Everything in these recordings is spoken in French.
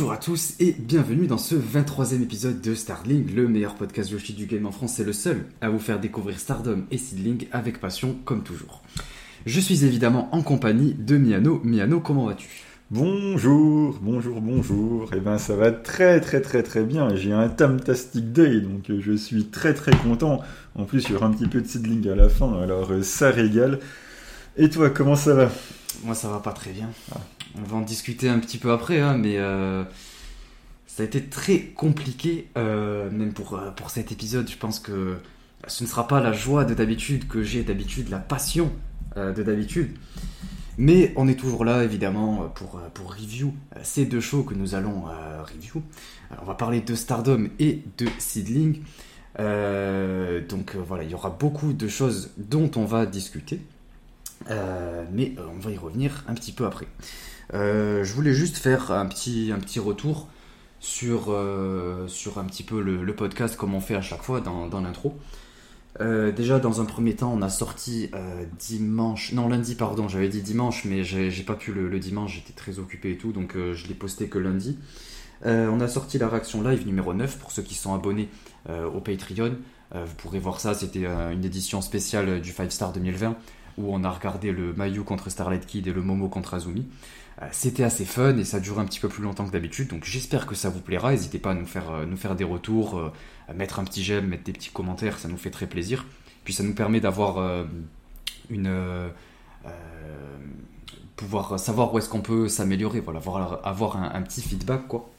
Bonjour à tous et bienvenue dans ce 23e épisode de Starling, le meilleur podcast Yoshi du game en France et le seul à vous faire découvrir Stardom et Seedling avec passion comme toujours. Je suis évidemment en compagnie de Miano. Miano, comment vas-tu? Bonjour, bonjour, bonjour. Eh ben ça va très très très très bien. J'ai un Tamtastic Day, donc je suis très très content. En plus, il y aura un petit peu de seedling à la fin, alors euh, ça régale. Et toi, comment ça va? Moi, ça va pas très bien. Ah. On va en discuter un petit peu après, hein, mais euh, ça a été très compliqué, même pour, pour cet épisode. Je pense que ce ne sera pas la joie de d'habitude que j'ai d'habitude, la passion de d'habitude. Mais on est toujours là, évidemment, pour, pour review ces deux shows que nous allons euh, review. on va parler de Stardom et de Seedling. Euh, donc euh, voilà, il y aura beaucoup de choses dont on va discuter. mais on va y revenir un petit peu après. Je voulais juste faire un petit, un petit retour sur, sur un petit peu le, podcast comme on fait à chaque fois dans, dans l'intro. Euh, déjà, dans un premier temps, on a sorti euh, dimanche, non lundi, pardon, j'avais dit dimanche, mais j'ai pas pu le, dimanche, j'étais très occupé et tout, donc euh, je l'ai posté que lundi. on a sorti la réaction live numéro 9 pour ceux qui sont abonnés au Patreon. vous pourrez voir ça, c'était une édition spéciale du 5 Star 2020 où on a regardé le Mayu contre Starlight Kid et le Momo contre Azumi. Euh, c'était assez fun et ça dure un petit peu plus longtemps que d'habitude, donc j'espère que ça vous plaira. N'hésitez pas à nous faire, euh, des retours, euh, mettre un petit j'aime, mettre des petits commentaires, ça nous fait très plaisir. Puis ça nous permet d'avoir une. pouvoir savoir où est-ce qu'on peut s'améliorer, voilà, avoir, un, petit feedback quoi.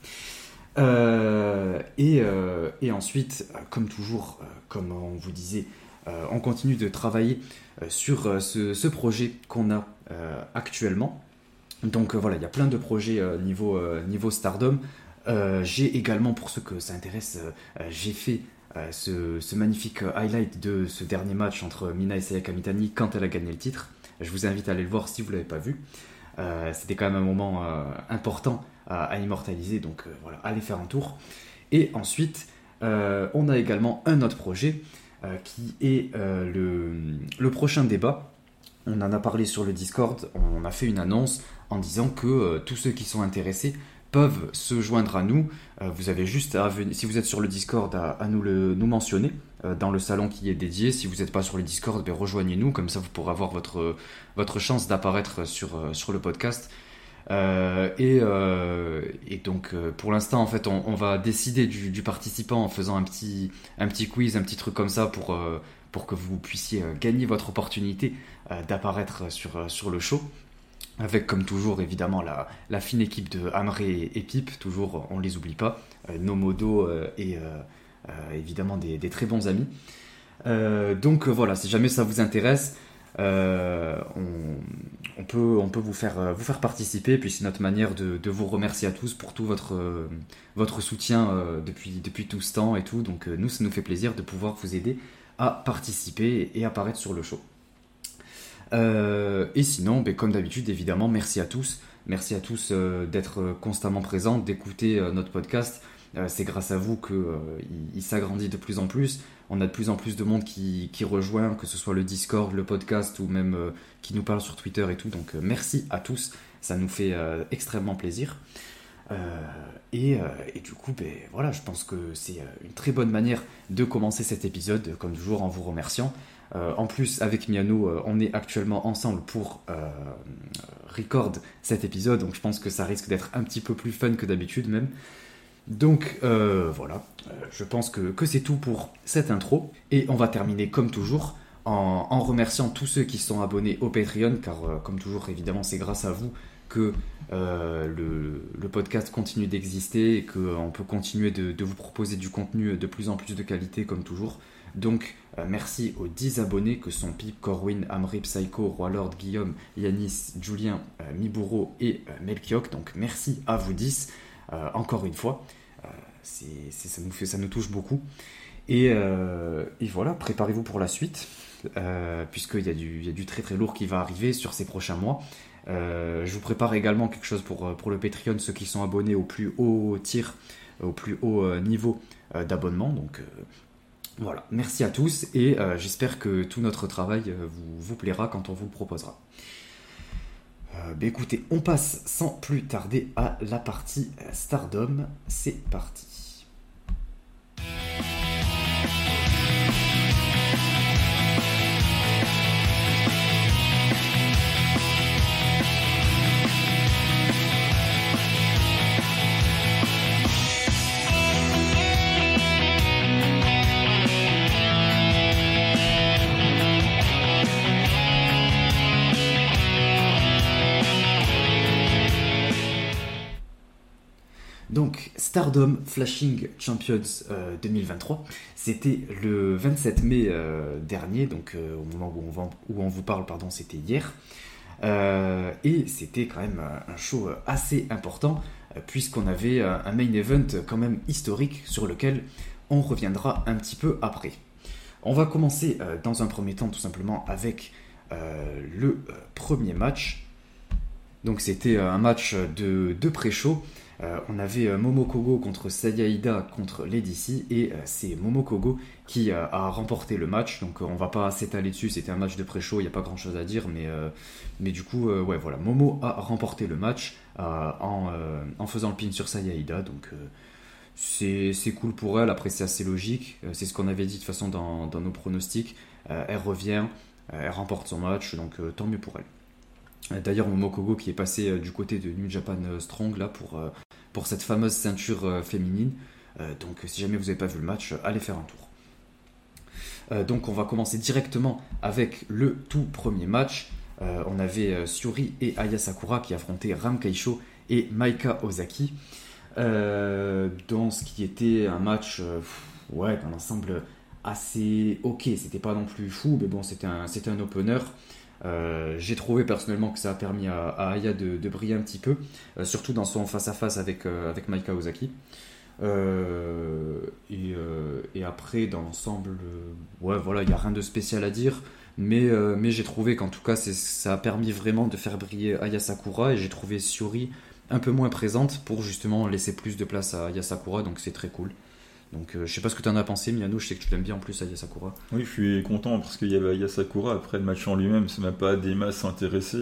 et, ensuite, comme toujours, comme on vous disait, on continue de travailler sur ce projet qu'on a actuellement. Donc euh, voilà, il y a plein de projets euh, niveau, euh, niveau Stardom. j'ai également, pour ceux que ça intéresse, j'ai fait ce, magnifique highlight de ce dernier match entre Mina et Sayaka Mitani quand elle a gagné le titre. Je vous invite à aller le voir si vous ne l'avez pas vu. C'était quand même un moment important à, immortaliser, donc voilà, allez faire un tour. Et ensuite, on a également un autre projet qui est le, le prochain débat. On en a parlé sur le Discord, on a fait une annonce en disant que euh, tous ceux qui sont intéressés peuvent se joindre à nous. Euh, vous avez juste à venir, si vous êtes sur le Discord, à, nous le nous mentionner euh, dans le salon qui est dédié. Si vous n'êtes pas sur le Discord, ben rejoignez-nous, comme ça vous pourrez avoir votre, chance d'apparaître sur, le podcast. et, donc pour l'instant en fait on, va décider du, participant en faisant un petit, quiz, un petit truc comme ça pour, que vous puissiez gagner votre opportunité d'apparaître sur le show. Avec comme toujours évidemment la, fine équipe de Amré et toujours on ne les oublie pas, euh, Nomodo euh, et euh, évidemment des, très bons amis. donc voilà, si jamais ça vous intéresse, on, peut, vous faire, vous faire participer, puis c'est notre manière de, vous remercier à tous pour tout votre, votre soutien depuis, depuis tout ce temps et tout. Donc nous, ça nous fait plaisir de pouvoir vous aider à participer et apparaître sur le show. Euh, et sinon, ben, comme d'habitude, évidemment, merci à tous. Merci à tous euh, d'être constamment présents, d'écouter euh, notre podcast. c'est grâce à vous qu'il s'agrandit de plus en plus. On a de plus en plus de monde qui, qui rejoint, que ce soit le Discord, le podcast ou même qui nous parle sur Twitter et tout. Donc merci à tous, ça nous fait extrêmement plaisir. Et, et, du coup, ben, voilà, je pense que c'est une très bonne manière de commencer cet épisode, comme toujours en vous remerciant. Euh, en plus, avec Miano, euh, on est actuellement ensemble pour euh, record cet épisode, donc je pense que ça risque d'être un petit peu plus fun que d'habitude même. Donc voilà, je pense que, c'est tout pour cette intro. Et on va terminer comme toujours en, remerciant tous ceux qui sont abonnés au Patreon, car comme toujours, évidemment, c'est grâce à vous que le, podcast continue d'exister et qu'on peut continuer de, vous proposer du contenu de plus en plus de qualité comme toujours. Donc euh, merci aux 10 abonnés que sont Pip, Corwin, Amri, Psycho, Roi Lord, Guillaume, Yanis, Julien, euh, Miburo et euh. Donc merci à vous 10 encore une fois. ça, nous fait, ça nous touche beaucoup. Et, voilà, préparez-vous pour la suite, puisqu'il y, a du, y a du très très lourd qui va arriver sur ces prochains mois. je vous prépare également quelque chose pour, pour le Patreon, ceux qui sont abonnés au plus haut tir, au plus haut niveau d'abonnement. Donc voilà, merci à tous et euh, j'espère que tout notre travail euh, vous, plaira quand on vous le proposera. Euh, bah écoutez, on passe sans plus tarder à la partie Stardom. C'est parti. Stardom Flashing Champions 2023, euh, c'était le 27 mai euh, dernier, donc euh, au moment où on, vous parle, pardon, c'était hier. et c'était quand même un show assez important, puisqu'on avait un main event quand même historique sur lequel on reviendra un petit peu après. On va commencer dans un premier temps tout simplement avec le premier match. Donc c'était un match de, de pré-show euh, on avait euh, Momokogo contre Sayaida contre Lady et euh, c'est Momokogo qui a remporté le match. Donc on va pas s'étaler dessus, c'était un match de pré-show, il n'y a pas grand chose à dire, mais, mais du coup, ouais, voilà, Momo a remporté le match en, faisant le pin sur Sayaida. Donc c'est cool pour elle, après c'est assez logique, c'est ce qu'on avait dit de toute façon dans nos pronostics. elle revient, elle remporte son match, donc tant mieux pour elle. D'ailleurs, Momokogo qui est passé du côté de New Japan Strong là pour, pour cette fameuse ceinture euh, féminine. Euh, donc si jamais vous n'avez pas vu le match, allez faire un tour. Euh, donc on va commencer directement avec le tout premier match. on avait Suri et Aya Sakura qui affrontaient Ram Kaisho et Maika Ozaki. dans ce qui était un match, ouais, dans l'ensemble assez ok. C'était pas non plus fou, mais bon, c'était un, un opener. Euh, j'ai trouvé personnellement que ça a permis à, Aya de, briller un petit peu, euh, surtout dans son face-à-face avec, euh, avec Maika Ozaki. Et, après, dans l'ensemble, ouais, voilà, il n'y a rien de spécial à dire. Mais, mais j'ai trouvé qu'en tout cas, ça a permis vraiment de faire briller Aya Sakura. Et j'ai trouvé Suri un peu moins présente pour justement laisser plus de place à Aya Sakura. Donc c'est très cool. Donc euh, je sais pas ce que tu en as pensé, Miano, je sais que tu l'aimes bien en plus à Yasakura. Oui, je suis content parce qu'il y avait Yasakura, après le match en lui-même, ça m'a pas des masses intéressé,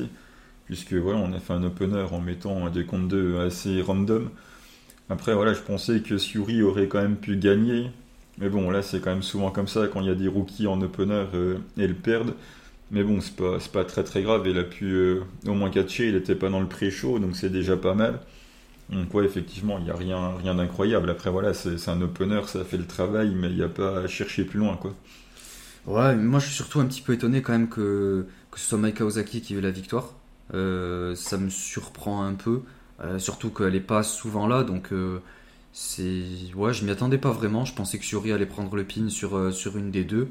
puisque voilà, on a fait un opener en mettant des comptes 2 assez random. Après, voilà, je pensais que Suri aurait quand même pu gagner, mais bon, là c'est quand même souvent comme ça, quand il y a des rookies en opener, euh, elles perdent. Mais bon, c'est pas, pas très très grave, il a pu euh, au moins catcher, il était pas dans le pré-show, donc c'est déjà pas mal. Donc ouais, effectivement, il n'y a rien, rien d'incroyable. Après, voilà, c'est un opener, ça fait le travail, mais il n'y a pas à chercher plus loin, quoi. Ouais, moi je suis surtout un petit peu étonné quand même que, que ce soit Maika Ozaki qui ait la victoire. Euh, ça me surprend un peu, euh, surtout qu'elle n'est pas souvent là, donc euh, c'est... Ouais, je m'y attendais pas vraiment. Je pensais que Shuri allait prendre le pin sur, sur une des deux.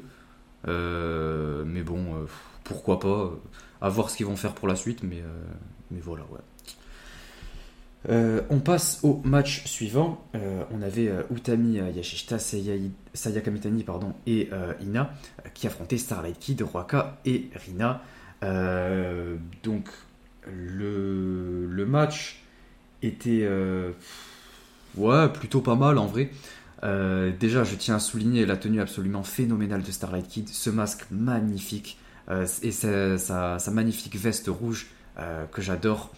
mais bon, pourquoi pas? À voir ce qu'ils vont faire pour la suite, mais, mais voilà, ouais. Euh, on passe au match suivant. Euh, on avait euh, Utami Yashishita Sayaka Mitani et Ina qui affrontaient Starlight Kid, Roaka et Rina. donc le, match était ouais, plutôt pas mal en vrai. déjà, je tiens à souligner la tenue absolument phénoménale de Starlight Kid, ce masque magnifique et sa, magnifique veste rouge que j'adore.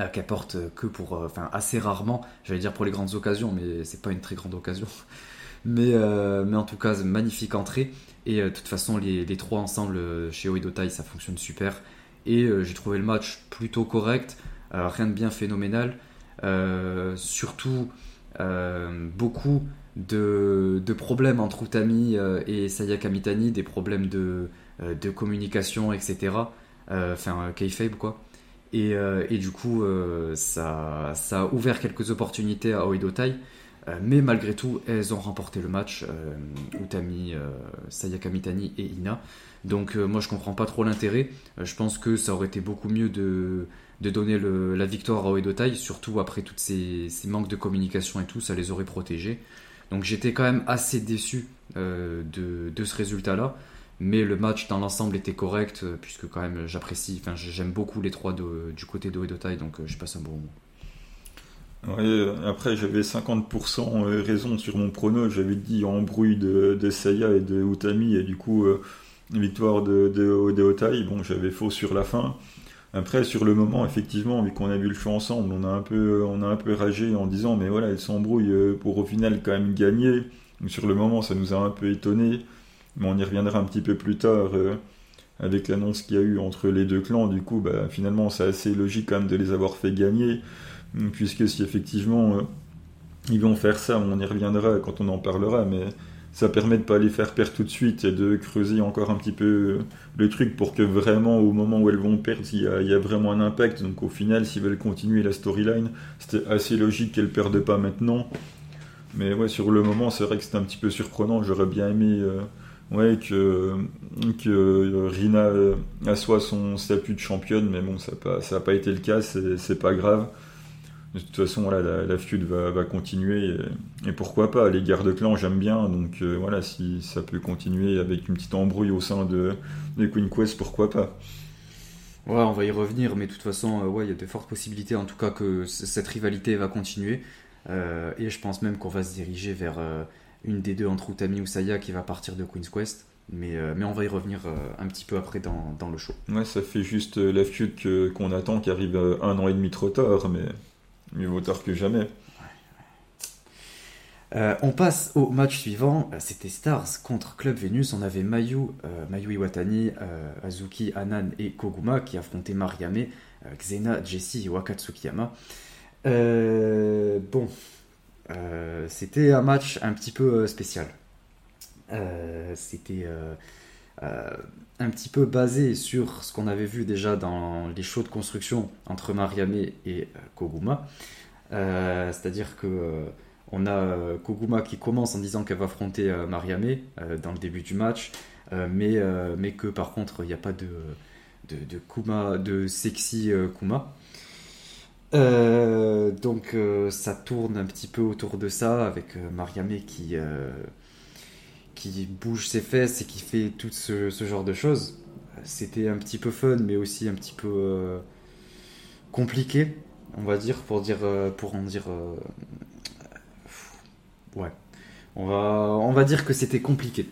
Euh, qu'elle porte que pour, euh, enfin assez rarement, j'allais dire pour les grandes occasions, mais c'est pas une très grande occasion. Mais, euh, mais en tout cas, magnifique entrée. Et de toute façon, les, trois ensemble chez Oedotai, ça fonctionne super. Et j'ai trouvé le match plutôt correct, rien de bien phénoménal. surtout, beaucoup de, de, problèmes entre Utami et Sayaka Mitani, des problèmes de, de communication, etc. Enfin, kayfabe quoi. Euh, et, du coup, euh, ça, a ouvert quelques opportunités à Oedotai. Euh, mais malgré tout, elles ont remporté le match, Utami, Sayaka Mitani et Ina. Donc moi je comprends pas trop l'intérêt. je pense que ça aurait été beaucoup mieux de, donner la victoire à Oedotai, surtout après tous ces, manques de communication et tout, ça les aurait protégés. Donc j'étais quand même assez déçu de, de, ce résultat-là mais le match dans l'ensemble était correct euh, puisque quand même j'apprécie, enfin j'aime beaucoup les trois du côté de Oedotai donc euh, je passe un bon moment. Ouais, après j'avais 50% euh, raison sur mon prono, j'avais dit embrouille de, de Saya et de Utami et du coup victoire de, de bon j'avais faux sur la fin. Après, sur le moment, effectivement, vu qu'on a vu le show ensemble, on a un peu, on a un peu ragé en disant, mais voilà, ils s'embrouillent pour au final quand même gagner. sur le moment, ça nous a un peu étonné, mais on y reviendra un petit peu plus tard avec l'annonce qu'il y a eu entre les deux clans. Du coup, bah, finalement, c'est assez logique quand même de les avoir fait gagner, puisque si effectivement ils vont faire ça, on y reviendra quand on en parlera, mais ça permet de pas les faire perdre tout de suite et de creuser encore un petit peu le truc pour que vraiment au moment où elles vont perdre, il y a, vraiment un impact. Donc au final, s'ils veulent continuer la storyline, c'était assez logique qu'elles perdent pas maintenant. Mais ouais, sur le moment, c'est vrai que c'était un petit peu surprenant. J'aurais bien aimé euh, ouais, que, que Rina assoie son statut de championne, mais bon, ça n'a pas, pas été le cas, c'est pas grave de toute façon, voilà, la, feud va, continuer. Et, pourquoi pas Les guerres de clans, j'aime bien. Donc euh, voilà, si ça peut continuer avec une petite embrouille au sein de, Queen Quest, pourquoi pas Ouais, on va y revenir, mais de toute façon, euh, ouais, il y a de fortes possibilités en tout cas que cette rivalité va continuer. Euh, et je pense même qu'on va se diriger vers une des deux entre Utami ou Saya qui va partir de Queen's Quest. Mais, mais on va y revenir un petit peu après dans, dans, le show. Ouais, ça fait juste la feud qu'on attend qui arrive un an et demi trop tard, mais Mieux vaut tard que jamais. Euh, on passe au match suivant. Euh, c'était Stars contre Club Venus. On avait Mayu, euh, Mayu Iwatani, Azuki, Anan et Koguma qui affrontaient Mariame, Xena, Jessie et Wakatsukiyama. bon, c'était un match un petit peu spécial. c'était un petit peu basé sur ce qu'on avait vu déjà dans les shows de construction entre Mariame et euh, Koguma. Euh, c'est-à-dire que euh, on a Koguma qui commence en disant qu'elle va affronter Mariame dans le début du match, mais, mais que par contre il n'y a pas de, de, de, de sexy Kuma. Donc ça tourne un petit peu autour de ça avec Mariame qui qui bouge ses fesses et qui fait tout ce, genre de choses. C'était un petit peu fun, mais aussi un petit peu euh, compliqué, on va dire, pour dire, euh, pour en dire, euh, ouais, on va, on va dire que c'était compliqué,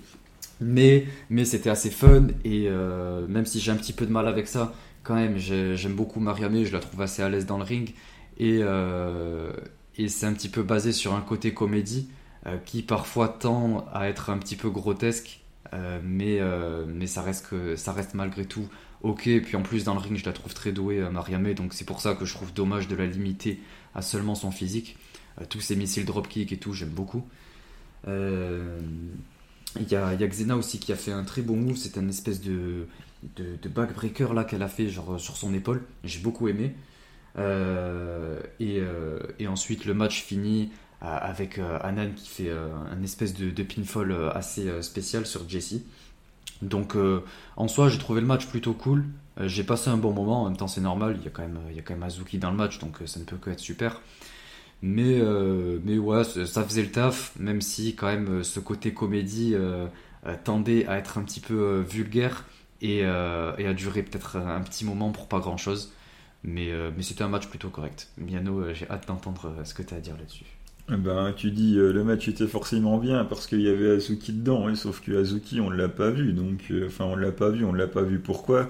mais, mais c'était assez fun et même si j'ai un petit peu de mal avec ça, quand même, j'aime beaucoup Mariamé, je la trouve assez à l'aise dans le ring et, et c'est un petit peu basé sur un côté comédie euh, qui parfois tend à être un petit peu grotesque, euh, mais, euh, mais ça, reste que, ça reste malgré tout ok. Et puis en plus, dans le ring, je la trouve très douée, Mariamé, donc c'est pour ça que je trouve dommage de la limiter à seulement son physique. tous ces missiles dropkick et tout, j'aime beaucoup. Il y, a, y, a, Xena aussi qui a fait un très bon move, c'est un espèce de, de, backbreaker là qu'elle a fait genre, sur son épaule, j'ai beaucoup aimé. et, et, ensuite le match finit euh, avec euh, Anan qui fait euh, un espèce de, pinfall assez spécial sur Jessie. Donc en soi, j'ai trouvé le match plutôt cool. j'ai passé un bon moment. En même temps, c'est normal. Il y a quand même, il y a quand même Azuki dans le match, donc ça ne peut que être super. Mais, mais ouais, ça faisait le taf, même si quand même ce côté comédie tendait à être un petit peu vulgaire et, et, à durer peut-être un petit moment pour pas grand chose. Mais, mais c'était un match plutôt correct. Miano, j'ai hâte d'entendre ce que tu as à dire là-dessus. Eh ben, tu dis euh, le match était forcément bien parce qu'il y avait Azuki dedans, hein, sauf que Azuki on l'a pas vu, donc euh, enfin on l'a pas vu, on l'a pas vu pourquoi?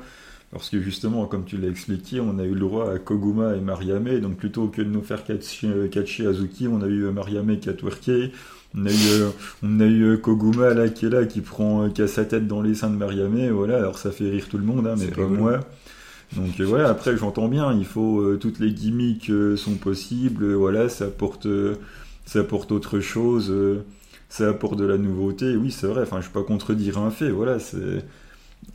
Parce que justement, comme tu l'as expliqué, on a eu le droit à Koguma et Mariame, donc plutôt que de nous faire catcher, euh, Azuki, on a eu Mariame qui a twerké, on a eu, on a eu Koguma là qui est là, qui prend, qui a sa tête dans les seins de Mariame, voilà, alors ça fait rire tout le monde, hein, mais pas moi. Donc voilà, après j'entends bien, il faut toutes les gimmicks sont possibles, voilà, ça porte ça apporte autre chose, euh, ça apporte de la nouveauté. Oui, c'est vrai, enfin, je ne vais pas contredire un fait, voilà, c'est.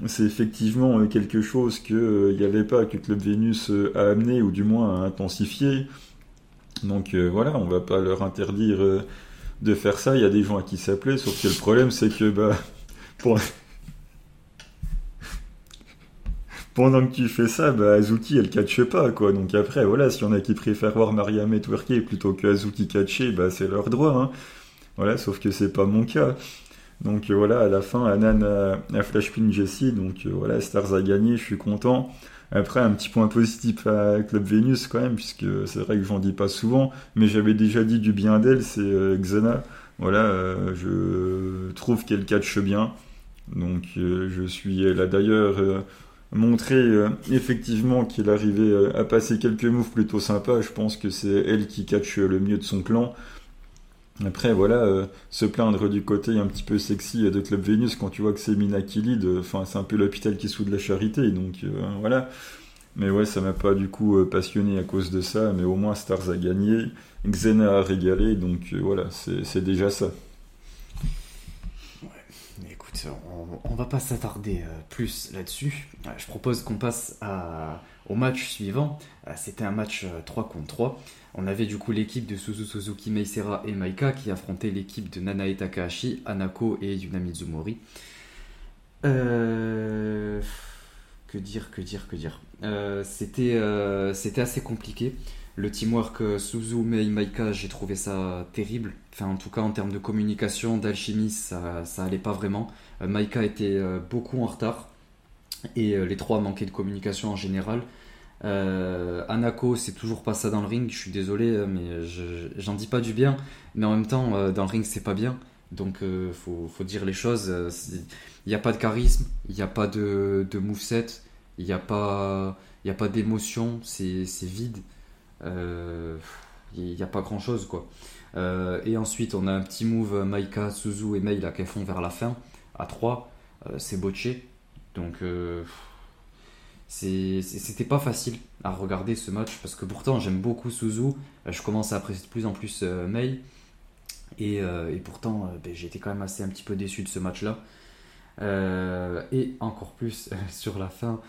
C'est effectivement euh, quelque chose qu'il n'y euh, avait pas, que Club Vénus a amené, ou du moins a intensifié. Donc voilà, on va pas leur interdire de faire ça. Il y a des gens à qui ça plaît, sauf que le problème, c'est que bah, pendant que tu fais ça, bah, Azuki, elle catche pas, quoi. Donc après, voilà, si on a qui préfèrent voir Mariam twerker plutôt que Azuki catcher, bah, c'est leur droit, hein. Voilà, sauf que c'est pas mon cas. Donc euh, voilà, à la fin, Anan a, flash pin Jessie, donc euh, voilà, Stars a gagné, je suis content. Après, un petit point positif à Club Venus quand même, puisque c'est vrai que j'en dis pas souvent, mais j'avais déjà dit du bien d'elle, c'est euh, Xena. Voilà, je trouve qu'elle catche bien. Donc je suis là d'ailleurs montrer effectivement qu'il arrivait à passer quelques moves plutôt sympas. Je pense que c'est elle qui catch le mieux de son clan. Après, voilà, se plaindre du côté un petit peu sexy de Club Venus quand tu vois que c'est Mina qui lead, enfin, c'est un peu l'hôpital qui soude la charité, donc voilà. Mais ouais, ça m'a pas du coup passionné à cause de ça, mais au moins Stars a gagné, Xena a régalé, donc voilà, c'est déjà ça on, ne va pas s'attarder euh, plus là-dessus. Euh, je propose qu'on passe au match suivant. Euh, c'était un match 3 contre 3. On avait du coup l'équipe de Suzu Suzuki Meisera et Maika qui affrontait l'équipe de Nanae Takahashi, Anako et Yuna Mizumori. Que dire, que dire, que dire. c'était, assez compliqué. Le teamwork euh, Suzume et Maika, j'ai trouvé ça terrible. Enfin, en tout cas, en termes de communication, d'alchimie, ça, ça allait pas vraiment. Euh, Maika était euh, beaucoup en retard. Et les trois manquaient de communication en général. Anako, c'est toujours pas ça dans le ring. Je suis désolé, mais j'en dis pas du bien. Mais en même temps, dans le ring, c'est pas bien. Donc, il faut, dire les choses. Il n'y a pas de charisme, il n'y a pas de, de moveset, il n'y a pas, pas d'émotion, c'est vide il euh, n'y a pas grand chose quoi. Euh, et ensuite, on a un petit move Maika, Suzu et Mei là qu'elles font vers la fin à 3. Euh, c'est botché. Donc, c'était pas facile à regarder ce match parce que pourtant j'aime beaucoup Suzu. Je commence à apprécier de plus en plus Mei. Et, pourtant, ben, j'étais quand même assez un petit peu déçu de ce match-là. et encore plus sur la fin,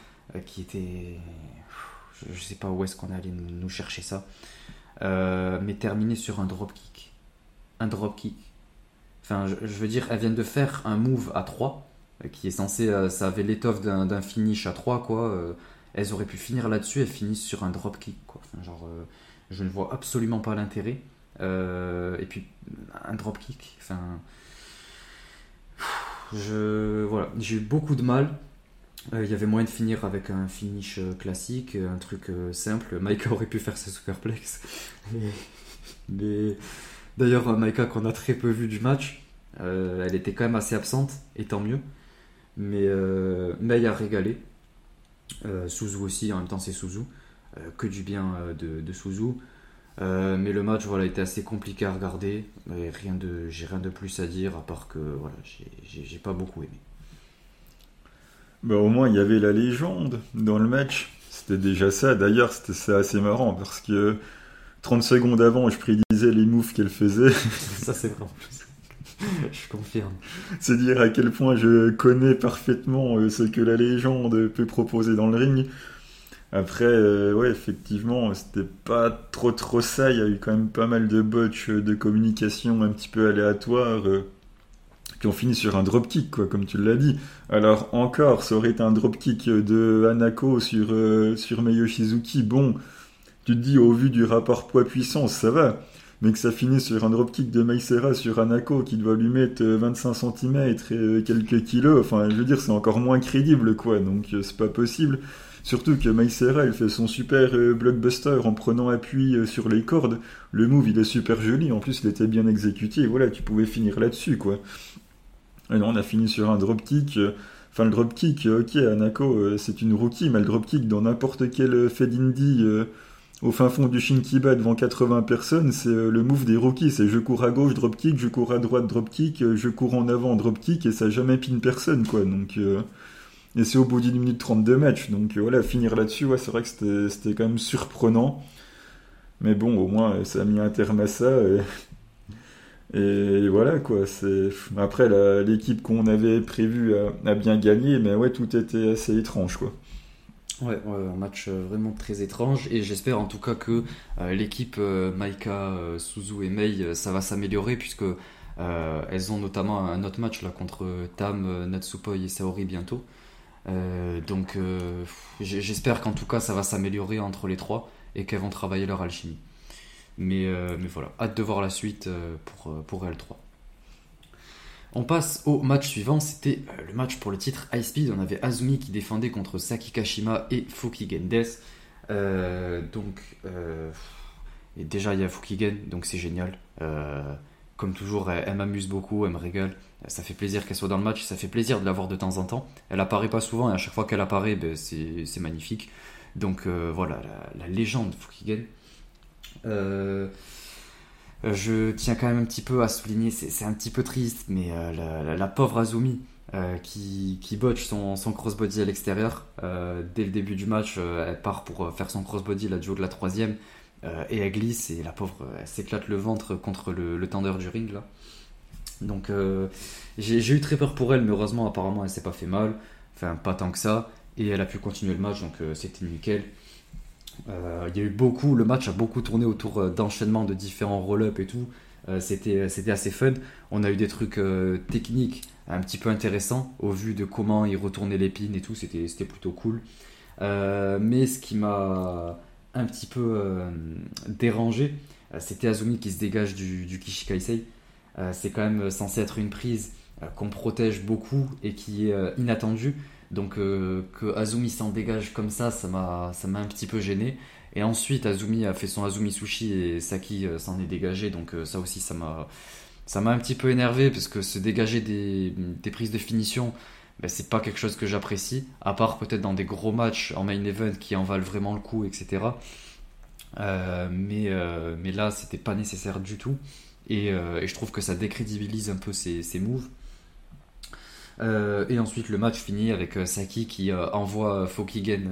qui était je, sais pas où est-ce qu'on est allé nous, chercher ça. Euh, mais terminer sur un dropkick. Un dropkick. Enfin, je, veux dire, elles viennent de faire un move à 3, euh, qui est censé. Euh, ça avait l'étoffe d'un finish à 3, quoi. elles auraient pu finir là-dessus, elles finissent sur un dropkick, quoi. Genre, je ne vois absolument pas l'intérêt. et puis, un dropkick, enfin. Je, voilà, j'ai eu beaucoup de mal euh, il y avait moyen de finir avec un finish euh, classique, euh, un truc simple. Maika aurait pu faire ses superplex. Mais d'ailleurs, Maika qu'on a très peu vu du match, elle était quand même assez absente, et tant mieux. Mais Mei a régalé. Suzu aussi, en même temps c'est Suzu. que du bien de, de Suzu. mais le match voilà, était assez compliqué à regarder. rien de, j'ai rien de plus à dire à part que voilà, j'ai pas beaucoup aimé. Bah, au moins, il y avait la légende dans le match. C'était déjà ça. D'ailleurs, c'était assez marrant parce que 30 secondes avant, je prédisais les moves qu'elle faisait. ça, c'est vrai en plus. je confirme. C'est dire à quel point je connais parfaitement euh, ce que la légende peut proposer dans le ring. Après, euh, ouais, effectivement, c'était pas trop trop ça. Il y a eu quand même pas mal de botches de communication un petit peu aléatoires. Euh, qui ont fini sur un dropkick, quoi, comme tu l'as dit. Alors encore, ça aurait été un dropkick de Hanako sur, euh, sur. Bon, tu te dis, au vu du rapport poids-puissance, ça va. Mais que ça finisse sur un dropkick de Meisera sur Hanako qui doit lui mettre 25 cm et euh, quelques kilos, enfin, je veux dire, c'est encore moins crédible, quoi. Donc, euh, c'est pas possible. Surtout que Maïsera, il fait son super blockbuster en prenant appui sur les cordes. Le move, il est super joli. En plus, il était bien exécuté. voilà, tu pouvais finir là-dessus, quoi. Et non, on a fini sur un dropkick. Euh, enfin, le dropkick, euh, ok, Anako, euh, c'est une rookie, mais le dropkick dans n'importe quel Fed Indie au fin fond du Shinkiba devant 80 personnes, c'est le move des rookies. C'est je cours à gauche, dropkick, je cours à droite, dropkick, je cours en avant, dropkick, et ça jamais pin personne, quoi. Donc, et c'est au bout d'une minute 30 de match. Donc voilà, finir là-dessus, ouais, c'est vrai que c'était quand même surprenant. Mais bon, au moins, ça a mis un terme à ça. Et voilà quoi, après l'équipe qu'on avait prévue a, bien gagné, mais ouais, tout était assez étrange quoi. Ouais, un match euh, vraiment très étrange et j'espère en tout cas que euh, l'équipe euh, Maika, Suzu et Mei, ça va s'améliorer puisque elles ont notamment un autre match là contre Tam, Natsupoi et Saori bientôt. donc j'espère qu'en tout cas ça va s'améliorer entre les trois et qu'elles vont travailler leur alchimie. Mais, mais voilà, hâte de voir la suite pour, pour L3. On passe au match suivant, c'était le match pour le titre High Speed. On avait Azumi qui défendait contre Saki Kashima et Fukigen Death. donc, et déjà il y a Fukigen, donc c'est génial. comme toujours, elle, m'amuse beaucoup, elle me régale. Ça fait plaisir qu'elle soit dans le match, ça fait plaisir de la voir de temps en temps. Elle apparaît pas souvent et à chaque fois qu'elle apparaît, ben, c'est magnifique. Donc voilà, la, légende Fukigen. Euh, je tiens quand même un petit peu à souligner, c'est un petit peu triste, mais la, pauvre Azumi, euh, qui, botche son, son crossbody à l'extérieur. Euh, dès le début du match, euh, elle part pour faire son crossbody, la duo de la troisième, et elle glisse, et la pauvre, elle s'éclate le ventre contre le, le tendeur du ring, là. Donc j'ai eu très peur pour elle, mais heureusement, apparemment, elle s'est pas fait mal. Enfin, pas tant que ça. Et elle a pu continuer le match, donc c'était nickel. Il y a eu beaucoup, le match a beaucoup tourné autour d'enchaînements de différents roll-up et tout. c'était assez fun. On a eu des trucs techniques un petit peu intéressant au vu de comment il retournait l'épine et tout, c'était plutôt cool. Euh, mais ce qui m'a un petit peu euh, dérangé, euh, c'était Azumi qui se dégage du, du Kishikaisei. c'est quand même censé être une prise qu'on protège beaucoup et qui est inattendue. Donc que Azumi s'en dégage comme ça, ça m'a un petit peu gêné. Et ensuite, Azumi a fait son Azumi Sushi et Saki s'en est dégagé. Donc ça aussi, ça m'a ça m'a un petit peu énervé parce que se dégager des, prises de finition, ben, c'est pas quelque chose que j'apprécie, à part peut-être dans des gros matchs en main event qui en valent vraiment le coup, etc. Euh, mais, euh, mais là, c'était pas nécessaire du tout. Euh, et, je trouve que ça décrédibilise un peu ces, moves. Et ensuite, le match finit avec Saki qui envoie Fokigen,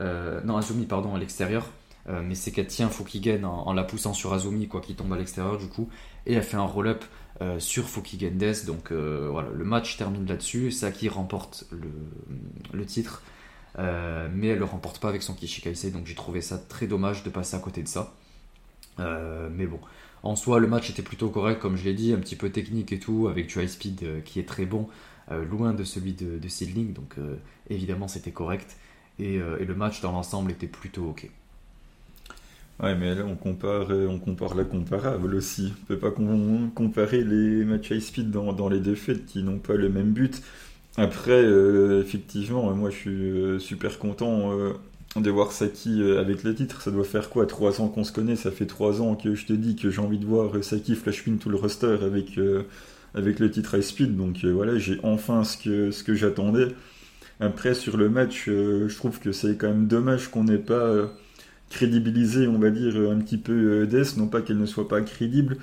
non Azumi, pardon, à l'extérieur. mais c'est qu'elle tient Fokigen en, la poussant sur Azumi, quoi, qui tombe à l'extérieur du coup et elle fait un roll-up euh, sur Fukigendes. Donc euh, voilà, le match termine là-dessus. Saki remporte le, le titre, euh, mais elle le remporte pas avec son Kishikaise. Donc j'ai trouvé ça très dommage de passer à côté de ça. mais bon, en soi, le match était plutôt correct, comme je l'ai dit, un petit peu technique et tout, avec du high speed qui est très bon, loin de celui de, de. Donc évidemment, c'était correct. Et, le match dans l'ensemble était plutôt ok. Ouais, mais là, on compare, euh, on compare la comparable aussi. On peut pas comparer les matchs high speed dans, les défaites qui n'ont pas le même but. Après, euh, effectivement, moi, je suis euh, super content de voir Saki avec le titre. Ça doit faire quoi Trois ans qu'on se connaît? Ça fait trois ans que je te dis que j'ai envie de voir Saki flashpin tout le roster avec, avec le titre high speed. Donc voilà, j'ai enfin ce que, ce que j'attendais. Après, sur le match, je trouve que c'est quand même dommage qu'on n'ait pas crédibiliser, on va dire, un petit peu euh, Death, non pas qu'elle ne soit pas crédible,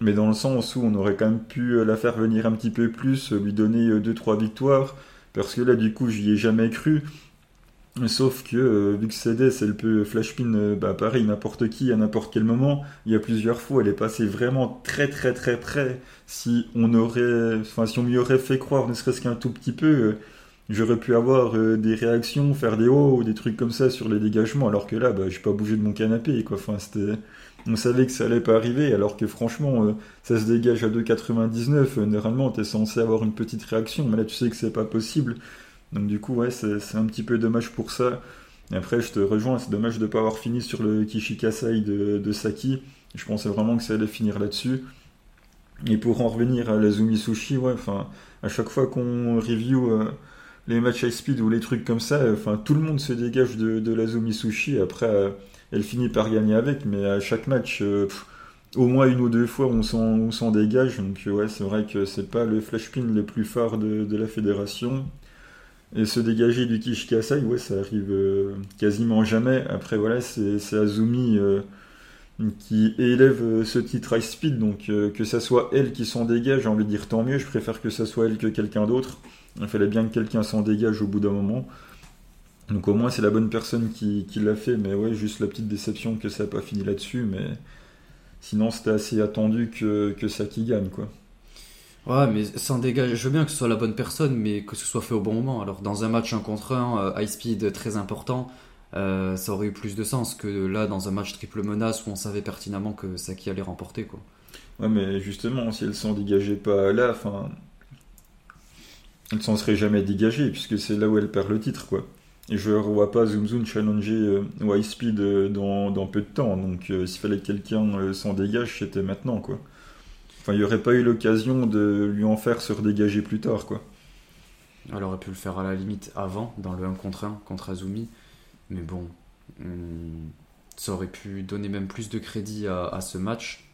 mais dans le sens où on aurait quand même pu euh, la faire venir un petit peu plus, euh, lui donner 2-3 victoires, parce que là, du coup, j'y ai jamais cru. Sauf que, vu que c'est Death, elle peut flashpin, bah, pareil, n'importe qui, à n'importe quel moment. Il y a plusieurs fois, elle est passée vraiment très très très près. Si on aurait, enfin, si on m'y aurait fait croire, ne serait-ce qu'un tout petit peu, j'aurais pu avoir euh, des réactions, faire des hauts ou des trucs comme ça sur les dégagements, alors que là, bah, j'ai pas bougé de mon canapé, quoi. Enfin, c'était... On savait que ça allait pas arriver, alors que franchement, euh, ça se dégage à 2,99. Euh, normalement, t'es censé avoir une petite réaction, mais là, tu sais que c'est pas possible. Donc, du coup, ouais, c'est, un petit peu dommage pour ça. Et après, je te rejoins, c'est dommage de pas avoir fini sur le Kishikasai de, Saki. Je pensais vraiment que ça allait finir là-dessus. Et pour en revenir à la Zumi Sushi, ouais, enfin, à chaque fois qu'on review les matchs high speed ou les trucs comme ça, enfin tout le monde se dégage de, de la Sushi. Après, euh, elle finit par gagner avec, mais à chaque match, euh, au moins une ou deux fois, on s'en dégage. Donc euh, ouais, c'est vrai que c'est pas le flash pin le plus fort de, la fédération. Et se dégager du Kishikasai, ouais, ça arrive quasiment jamais. Après, voilà, c'est Azumi qui élève ce titre high speed, donc que ça soit elle qui s'en dégage, j'ai envie de dire tant mieux, je préfère que ça soit elle que quelqu'un d'autre. Il fallait bien que quelqu'un s'en dégage au bout d'un moment. Donc au moins c'est la bonne personne qui, l'a fait, mais ouais, juste la petite déception que ça n'a pas fini là-dessus, mais sinon c'était assez attendu que, que ça qui gagne, quoi. Ouais, mais s'en dégage, je veux bien que ce soit la bonne personne, mais que ce soit fait au bon moment. Alors dans un match 1 contre 1, euh, high speed très important, euh, ça aurait eu plus de sens que là dans un match triple menace où on savait pertinemment que Saki allait remporter, quoi. Ouais, mais justement, si elle s'en dégageait pas là, enfin, elle s'en serait jamais dégagée, puisque c'est là où elle perd le titre, quoi. Et je ne revois pas Zoom Zoom challenger euh, Speed euh, dans, peu de temps, donc s'il fallait que quelqu'un s'en dégage, c'était maintenant, quoi. Enfin, il n'y aurait pas eu l'occasion de lui en faire se redégager plus tard, quoi. Elle aurait pu le faire à la limite avant, dans le 1 contre 1 contre Azumi, mais bon, ça aurait pu donner même plus de crédit à, ce match.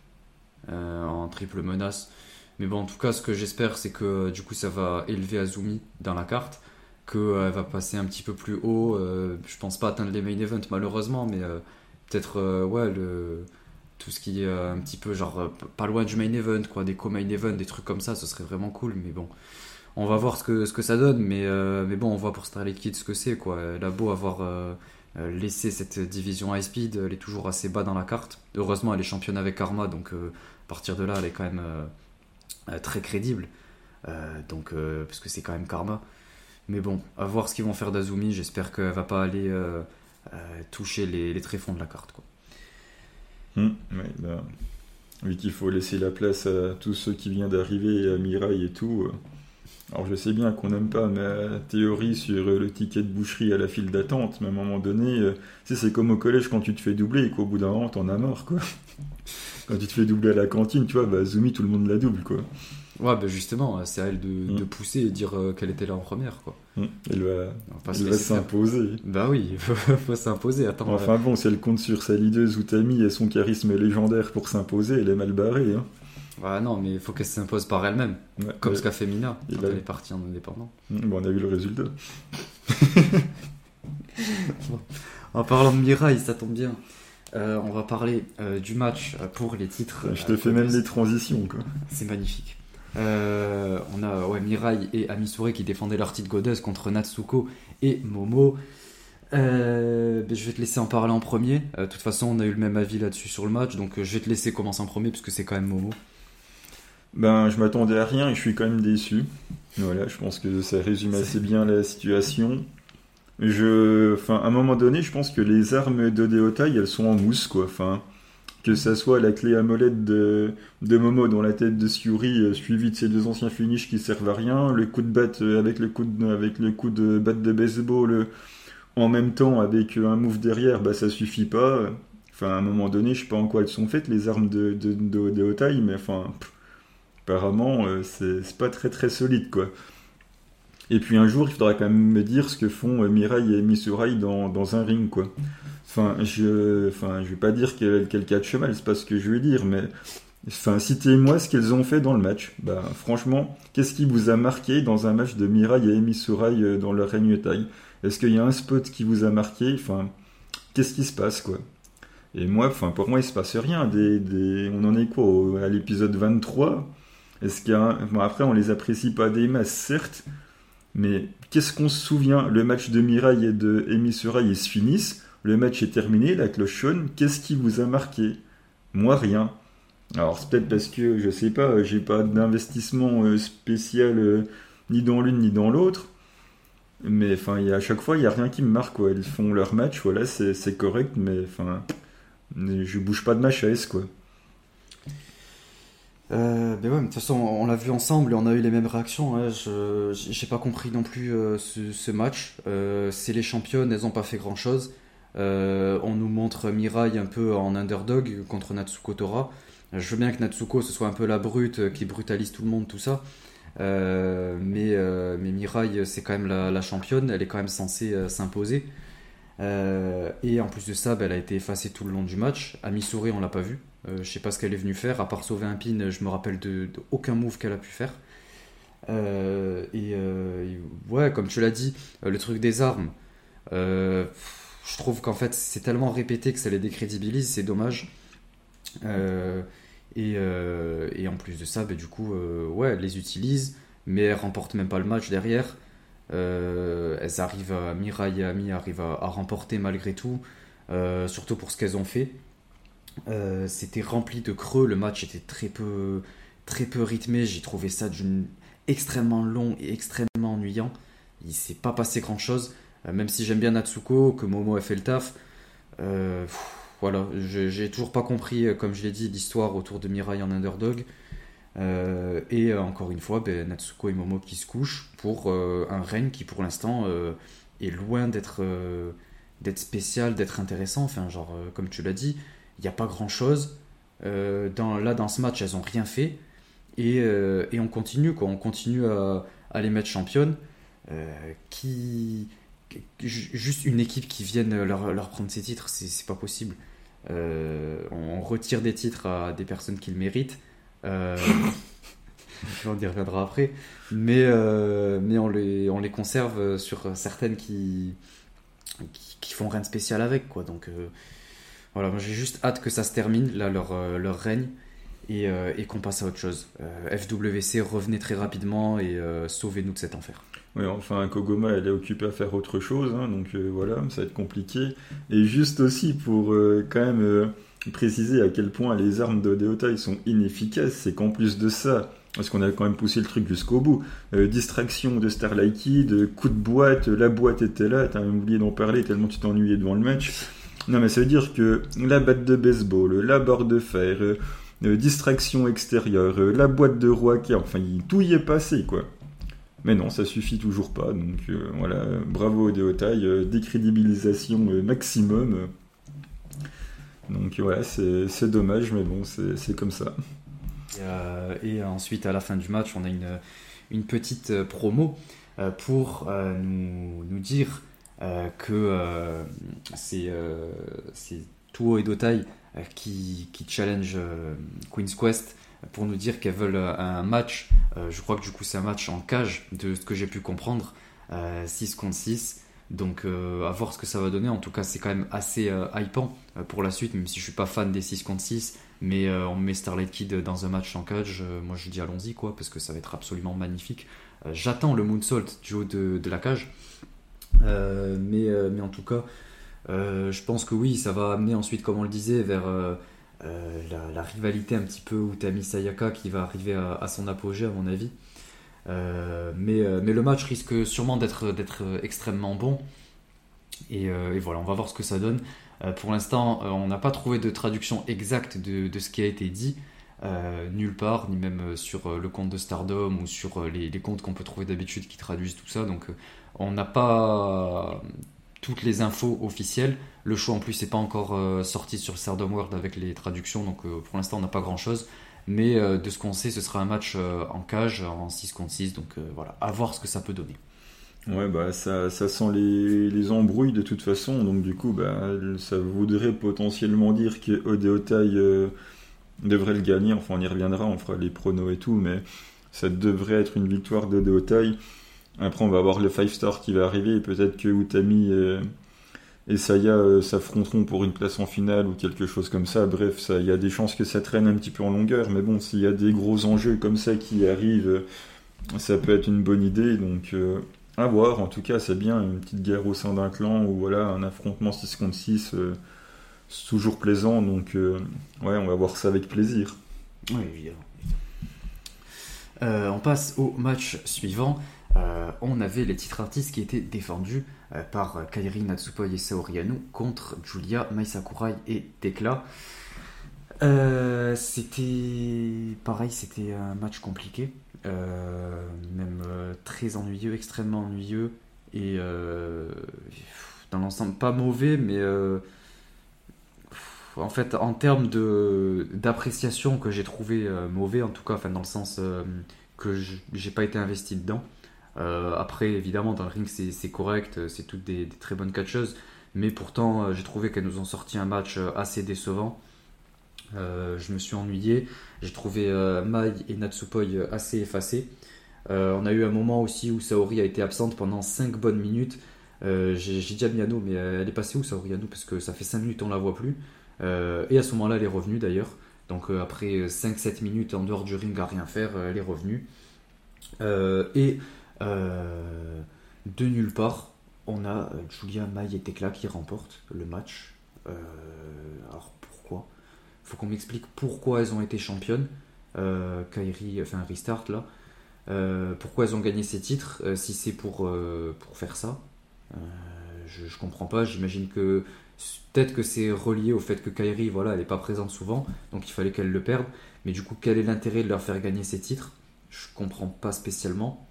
en triple menace. Mais bon, en tout cas, ce que j'espère, c'est que du coup, ça va élever Azumi dans la carte, qu'elle va passer un petit peu plus haut. je pense pas atteindre les main events, malheureusement, mais peut-être, ouais, le tout ce qui est un petit peu genre pas loin du main event, quoi, des co-main event, des trucs comme ça, ce serait vraiment cool. Mais bon, on va voir ce que, ça donne. Mais, mais bon, on voit pour Starlight Kid ce que c'est, quoi. Elle a beau avoir euh, laisser cette division high speed, elle est toujours assez bas dans la carte. Heureusement, elle est championne avec Karma, donc euh, à partir de là, elle est quand même euh, très crédible. donc, parce que c'est quand même Karma. Mais bon, à voir ce qu'ils vont faire d'Azumi. J'espère qu'elle va pas aller toucher les, tréfonds de la carte. Quoi. Hum, bah, oui, qu'il faut laisser la place à tous ceux qui viennent d'arriver, à Mirai et tout. Alors je sais bien qu'on n'aime pas ma théorie sur le ticket de boucherie à la file d'attente, mais à un moment donné, euh, c'est comme au collège quand tu te fais doubler et qu'au bout d'un moment t'en as marre quoi. quand tu te fais doubler à la cantine, tu vois, bah Zumi tout le monde la double quoi. Ouais, bah justement, c'est à elle de, mm. pousser et dire euh, qu'elle était là en première quoi. Mm. Elle va, s'imposer. Bah oui, il faut, s'imposer. Attends. Enfin bon, si elle compte sur sa leaduse ou Tammy et son charisme légendaire pour s'imposer, elle est mal barrée. Hein. Ouais, non, mais il faut qu'elle s'impose par elle-même. comme ce qu'a fait Mina quand elle est partie en indépendant. Mm, bon, on a vu le résultat. En parlant de Mirai, ça tombe bien. Euh, on va parler euh, du match pour les titres. Je te fais même les transitions, quoi. C'est magnifique. Euh, on a ouais, Mirai et Amisure qui défendaient leur titre Goddess contre Natsuko et Momo. Ben, je vais te laisser en parler en premier. De toute façon, on a eu le même avis là-dessus sur le match, donc je vais te laisser commencer en premier puisque c'est quand même Momo. Ben, je m'attendais à rien et je suis quand même déçu. Voilà, je pense que ça résume assez bien la situation. Je, enfin, à un moment donné, je pense que les armes de Deotai, elles sont en mousse, quoi. Enfin, que ça soit la clé à molette de, de Momo dans la tête de Suri, euh, suivi de ses deux anciens finishes qui servent à rien, le coup de batte euh, avec le coup de, de de baseball en même temps avec un move derrière, bah ça suffit pas. Enfin, à un moment donné, je sais pas en quoi elles sont faites les armes de, de, de, mais enfin apparemment, euh, c'est pas très très solide, quoi. Et puis un jour, il faudra quand même me dire ce que font euh, Mirai et Misurai dans, dans un ring, quoi. Enfin, je, enfin, je vais pas dire qu'elle qu catch mal, c'est pas ce que je veux dire, mais enfin, citez-moi ce qu'elles ont fait dans le match. Bah, franchement, qu'est-ce qui vous a marqué dans un match de Mirai et Misurai euh, dans leur règne taille Est-ce qu'il y a un spot qui vous a marqué? Enfin, qu'est-ce qui se passe, quoi? Et moi, enfin, pour moi, il se passe rien. Des, des... On en est quoi À l'épisode 23 est-ce qu'il après, on les apprécie pas des masses, certes, mais qu'est-ce qu'on se souvient? Le match de Mirai et de Emi Surai, ils se finissent. Le match est terminé, la cloche sonne. Qu'est-ce qui vous a marqué? Moi, rien. Alors, c'est peut-être parce que, je sais pas, j'ai pas d'investissement euh, spécial euh, ni dans l'une ni dans l'autre. Mais enfin, à chaque fois, il n'y a rien qui me marque. Ils font leur match, voilà, c'est correct, mais enfin, je bouge pas de ma chaise, quoi. Euh, ben ouais, de toute façon, on l'a vu ensemble et on a eu les mêmes réactions. Hein. Je j'ai pas compris non plus ce, match. C'est les championnes, elles ont pas fait grand chose. On nous montre Mirai un peu en underdog contre Natsuko Tora. Je veux bien que Natsuko ce soit un peu la brute qui brutalise tout le monde, tout ça. mais, mais Mirai, c'est quand même la, championne, elle est quand même censée s'imposer. et en plus de ça, ben, elle a été effacée tout le long du match. À Missouri, on l'a pas vu. Euh, je sais pas ce qu'elle est venue faire, à part sauver un pin, je me rappelle de, aucun move qu'elle a pu faire. Euh, euh, et, ouais, comme tu l'as dit, le truc des armes, je trouve qu'en fait c'est tellement répété que ça les décrédibilise, c'est dommage. Et, en plus de ça, bah, du coup, ouais, elles les utilisent, mais elles remportent même pas le match derrière. elles arrivent à Mirai et Ami arrivent à remporter malgré tout, surtout pour ce qu'elles ont fait. Euh, c'était rempli de creux, le match était très peu, très peu rythmé, j'ai trouvé ça extrêmement long et extrêmement ennuyant. Il s'est pas passé grand chose, euh, même si j'aime bien Natsuko, que Momo a fait le taf. Euh, voilà, j'ai toujours pas compris, comme je l'ai dit, l'histoire autour de Mirai en underdog. et encore une fois, ben, Natsuko et Momo qui se couchent pour un règne qui pour l'instant est loin d'être d'être spécial, d'être intéressant. Enfin, genre, comme tu l'as dit, il n'y a pas grand chose. Euh, là, dans ce match, elles n'ont rien fait. Et, euh, on continue, quoi. On continue à, à les mettre championnes. Euh, qui, juste une équipe qui vienne leur, prendre ces titres, c'est pas possible. on retire des titres à des personnes qui le méritent. on y reviendra après. Mais, mais on, les, on les conserve sur certaines qui, qui, font rien de spécial avec. Quoi. Donc voilà, j'ai juste hâte que ça se termine, là, leur, leur règne. Euh, et, qu'on passe à autre chose. Euh, FWC, revenez très rapidement et euh, sauvez-nous de cet enfer. Oui, enfin, Kogoma, elle est occupée à faire autre chose, hein, donc voilà, ça va être compliqué. Et juste aussi pour quand même préciser à quel point les armes de Deotai sont inefficaces, c'est qu'en plus de ça, parce qu'on a quand même poussé le truc jusqu'au bout, distraction de Starlight Kid, coup de boîte, la boîte était là, t'as même oublié d'en parler tellement tu t'ennuyais devant le match. Non mais ça veut dire que la batte de baseball, la barre de fer, euh, distraction extérieure, euh, la boîte de roi enfin tout y est passé quoi. Mais non, ça suffit toujours pas. Donc euh, voilà, bravo Deotai, décrédibilisation maximum. Donc voilà, c'est dommage, mais bon, c'est comme ça. Et, ensuite, à la fin du match, on a une, petite promo pour nous, nous, dire que c'est Tuo et Dotai euh, qui, qui challenge euh, Queen's Quest pour nous dire qu'elles veulent euh, un match. je crois que du coup, c'est un match en cage, de ce que j'ai pu comprendre. 6 contre 6. Donc à voir ce que ça va donner. En tout cas, c'est quand même assez hypant pour la suite, même si je suis pas fan des 6 contre 6. Mais on met Starlight Kid dans un match en cage. moi, je dis allons-y, quoi, parce que ça va être absolument magnifique. J'attends le Moonsault du haut de, la cage. mais, mais en tout cas, euh, je pense que oui, ça va amener ensuite, comme on le disait, vers euh, euh, la, rivalité un petit peu Utami Sayaka qui va arriver à, son apogée, à mon avis. mais, mais le match risque sûrement d'être extrêmement bon. Et, voilà, on va voir ce que ça donne. pour l'instant, on n'a pas trouvé de traduction exacte de, ce qui a été dit. nulle part, ni même sur le compte de Stardom ou sur les comptes qu'on peut trouver d'habitude qui traduisent tout ça. Donc on n'a pas toutes les infos officielles. Le show en plus n'est pas encore euh, sorti sur Stardom World avec les traductions, donc euh, pour l'instant on n'a pas grand chose. Mais euh, de ce qu'on sait, ce sera un match en cage, en 6 contre 6, donc voilà, à voir ce que ça peut donner. Ouais, bah ça, ça sent les, les, embrouilles de toute façon, donc du coup, bah, ça voudrait potentiellement dire que Odeotai devrait le gagner. Enfin, on y reviendra, on fera les pronos et tout, mais ça devrait être une victoire d'Odeotai. Après, on va avoir le 5 star qui va arriver et peut-être que Utami et, Saya euh, s'affronteront pour une place en finale ou quelque chose comme ça. Bref, il y a des chances que ça traîne un petit peu en longueur, mais bon, s'il y a des gros enjeux comme ça qui arrivent, ça peut être une bonne idée. Donc, euh, à voir. En tout cas, c'est bien une petite guerre au sein d'un clan ou voilà, un affrontement 6 contre 6. Euh, c'est toujours plaisant, donc ouais, on va voir ça avec plaisir. Oui, évidemment. on passe au match suivant. Euh, on avait les titres artistes qui étaient défendus euh, par Kairi Natsupoi et Saori contre Julia, Mai Sakurai et Tekla. Euh, c'était pareil, c'était un match compliqué, même très ennuyeux, extrêmement ennuyeux et dans l'ensemble pas mauvais, mais en fait en termes de d'appréciation que j'ai trouvé mauvais, en tout cas, enfin dans le sens que j'ai pas été investi dedans. Euh, après, évidemment, dans le ring, c'est correct, euh, c'est toutes des, très bonnes catcheuses, mais pourtant, euh, j'ai trouvé qu'elles nous ont sorti un match assez décevant. je me suis ennuyé, j'ai trouvé Mai et Natsupoi assez effacés. on a eu un moment aussi où Saori a été absente pendant 5 bonnes minutes. j'ai dit à Miano, mais elle est passée où Saori Anu Parce que ça fait 5 minutes on la voit plus. et à ce moment-là, elle est revenue d'ailleurs. Donc après 5-7 minutes en dehors du ring à rien faire, elle est revenue. et de nulle part, on a euh, Julia, May et Tekla qui remportent le match. Euh, alors pourquoi? Faut qu'on m'explique pourquoi elles ont été championnes. Kairi, enfin Restart là. pourquoi elles ont gagné ces titres si c'est pour, pour faire ça? Je, je, comprends pas. J'imagine que peut-être que c'est relié au fait que Kairi, voilà, elle n'est pas présente souvent, donc il fallait qu'elle le perde. Mais du coup, quel est l'intérêt de leur faire gagner ces titres? Je comprends pas spécialement.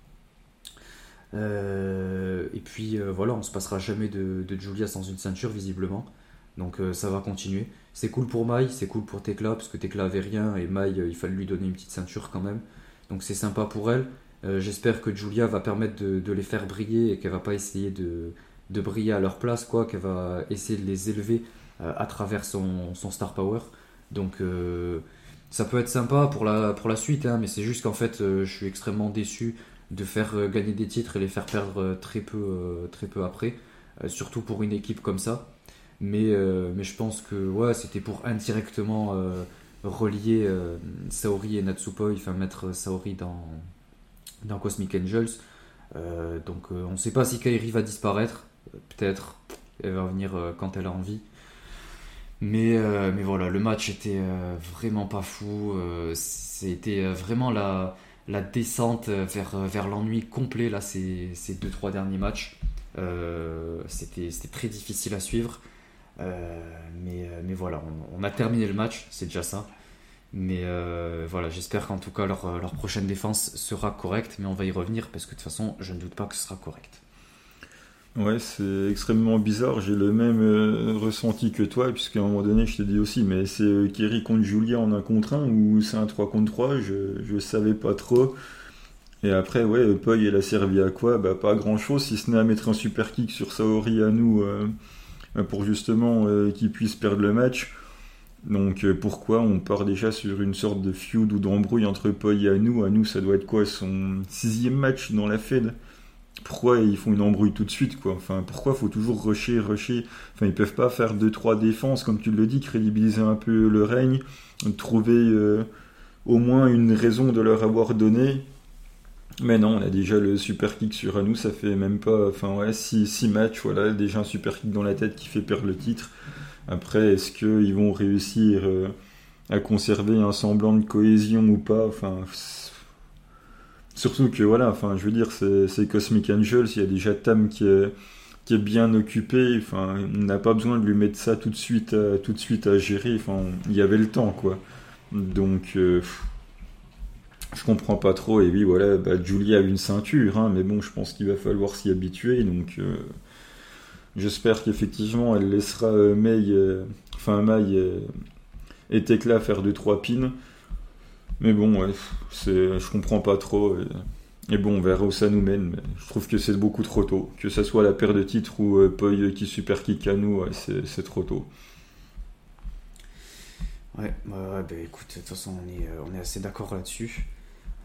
Euh, et puis euh, voilà, on se passera jamais de, Julia sans une ceinture visiblement. Donc euh, ça va continuer. C'est cool pour Mai, c'est cool pour Tekla, parce que Tekla avait rien et Mai, il fallait lui donner une petite ceinture quand même. Donc c'est sympa pour elle. J'espère que Julia va permettre de, les faire briller et qu'elle va pas essayer de, briller à leur place, quoi, qu'elle va essayer de les élever à travers son, son, star power. Donc ça peut être sympa pour la, pour la suite, hein, mais c'est juste qu'en fait je suis extrêmement déçu de faire gagner des titres et les faire perdre très peu, très peu après, surtout pour une équipe comme ça. Mais, mais je pense que ouais, c'était pour indirectement relier Saori et Natsupoi, enfin mettre Saori dans, dans Cosmic Angels. Euh, donc euh, on ne sait pas si Kairi va disparaître. Peut-être. Elle va venir euh, quand elle a envie. Mais, mais voilà, le match était vraiment pas fou. C'était vraiment la, la descente vers, vers l'ennui complet là, ces, ces deux trois derniers matchs. C'était très difficile à suivre. mais, voilà, on, a terminé le match, c'est déjà ça. Mais euh, voilà, j'espère qu'en tout cas leur, leur, prochaine défense sera correcte, mais on va y revenir parce que de toute façon, je ne doute pas que ce sera correct. Ouais, c'est extrêmement bizarre. J'ai le même euh, ressenti que toi, puisqu'à un moment donné, je t'ai dit aussi, mais c'est euh, Kerry contre Julia en un contre 1 ou c'est un 3 contre 3 Je ne savais pas trop. Et après, ouais, Poi, elle a servi à quoi? Bah, Pas grand chose, si ce n'est à mettre un super kick sur Saori à nous pour justement qu'il puisse perdre le match. Donc euh, pourquoi on part déjà sur une sorte de feud ou d'embrouille entre Poi et Anou Anou, ça doit être quoi Son sixième match dans la Fed? Pourquoi ils font une embrouille tout de suite quoi Enfin, pourquoi faut toujours rusher, rusher? Enfin, ils peuvent pas faire deux trois défenses comme tu le dis, crédibiliser un peu le règne, trouver euh, au moins une raison de leur avoir donné. Mais non, on a déjà le super kick sur Anou, ça fait même pas, enfin ouais, six, six matchs, voilà, déjà un super kick dans la tête qui fait perdre le titre. Après, est-ce qu'ils vont réussir euh, à conserver un semblant de cohésion ou pas? Enfin, surtout que voilà, enfin, je veux dire, c'est Cosmic Angels, il y a déjà Tam qui est, qui est bien occupé. Enfin, on n'a pas besoin de lui mettre ça tout de suite, à, tout de suite à gérer. Enfin, il y avait le temps, quoi. Donc, euh, je comprends pas trop. Et oui, voilà, bah, Julie a une ceinture, hein, mais bon, je pense qu'il va falloir s'y habituer. Donc. Euh, J'espère qu'effectivement elle laissera euh, euh, euh, et Tekla faire 2-3 pins. Mais bon, ouais, je comprends pas trop. Et, bon, on verra où ça nous mène. Mais je trouve que c'est beaucoup trop tôt. Que ça soit la paire de titres ou Poi qui super kick à nous, c'est trop tôt. Ouais, bah, bah écoute, de toute façon, on est, est assez d'accord là-dessus.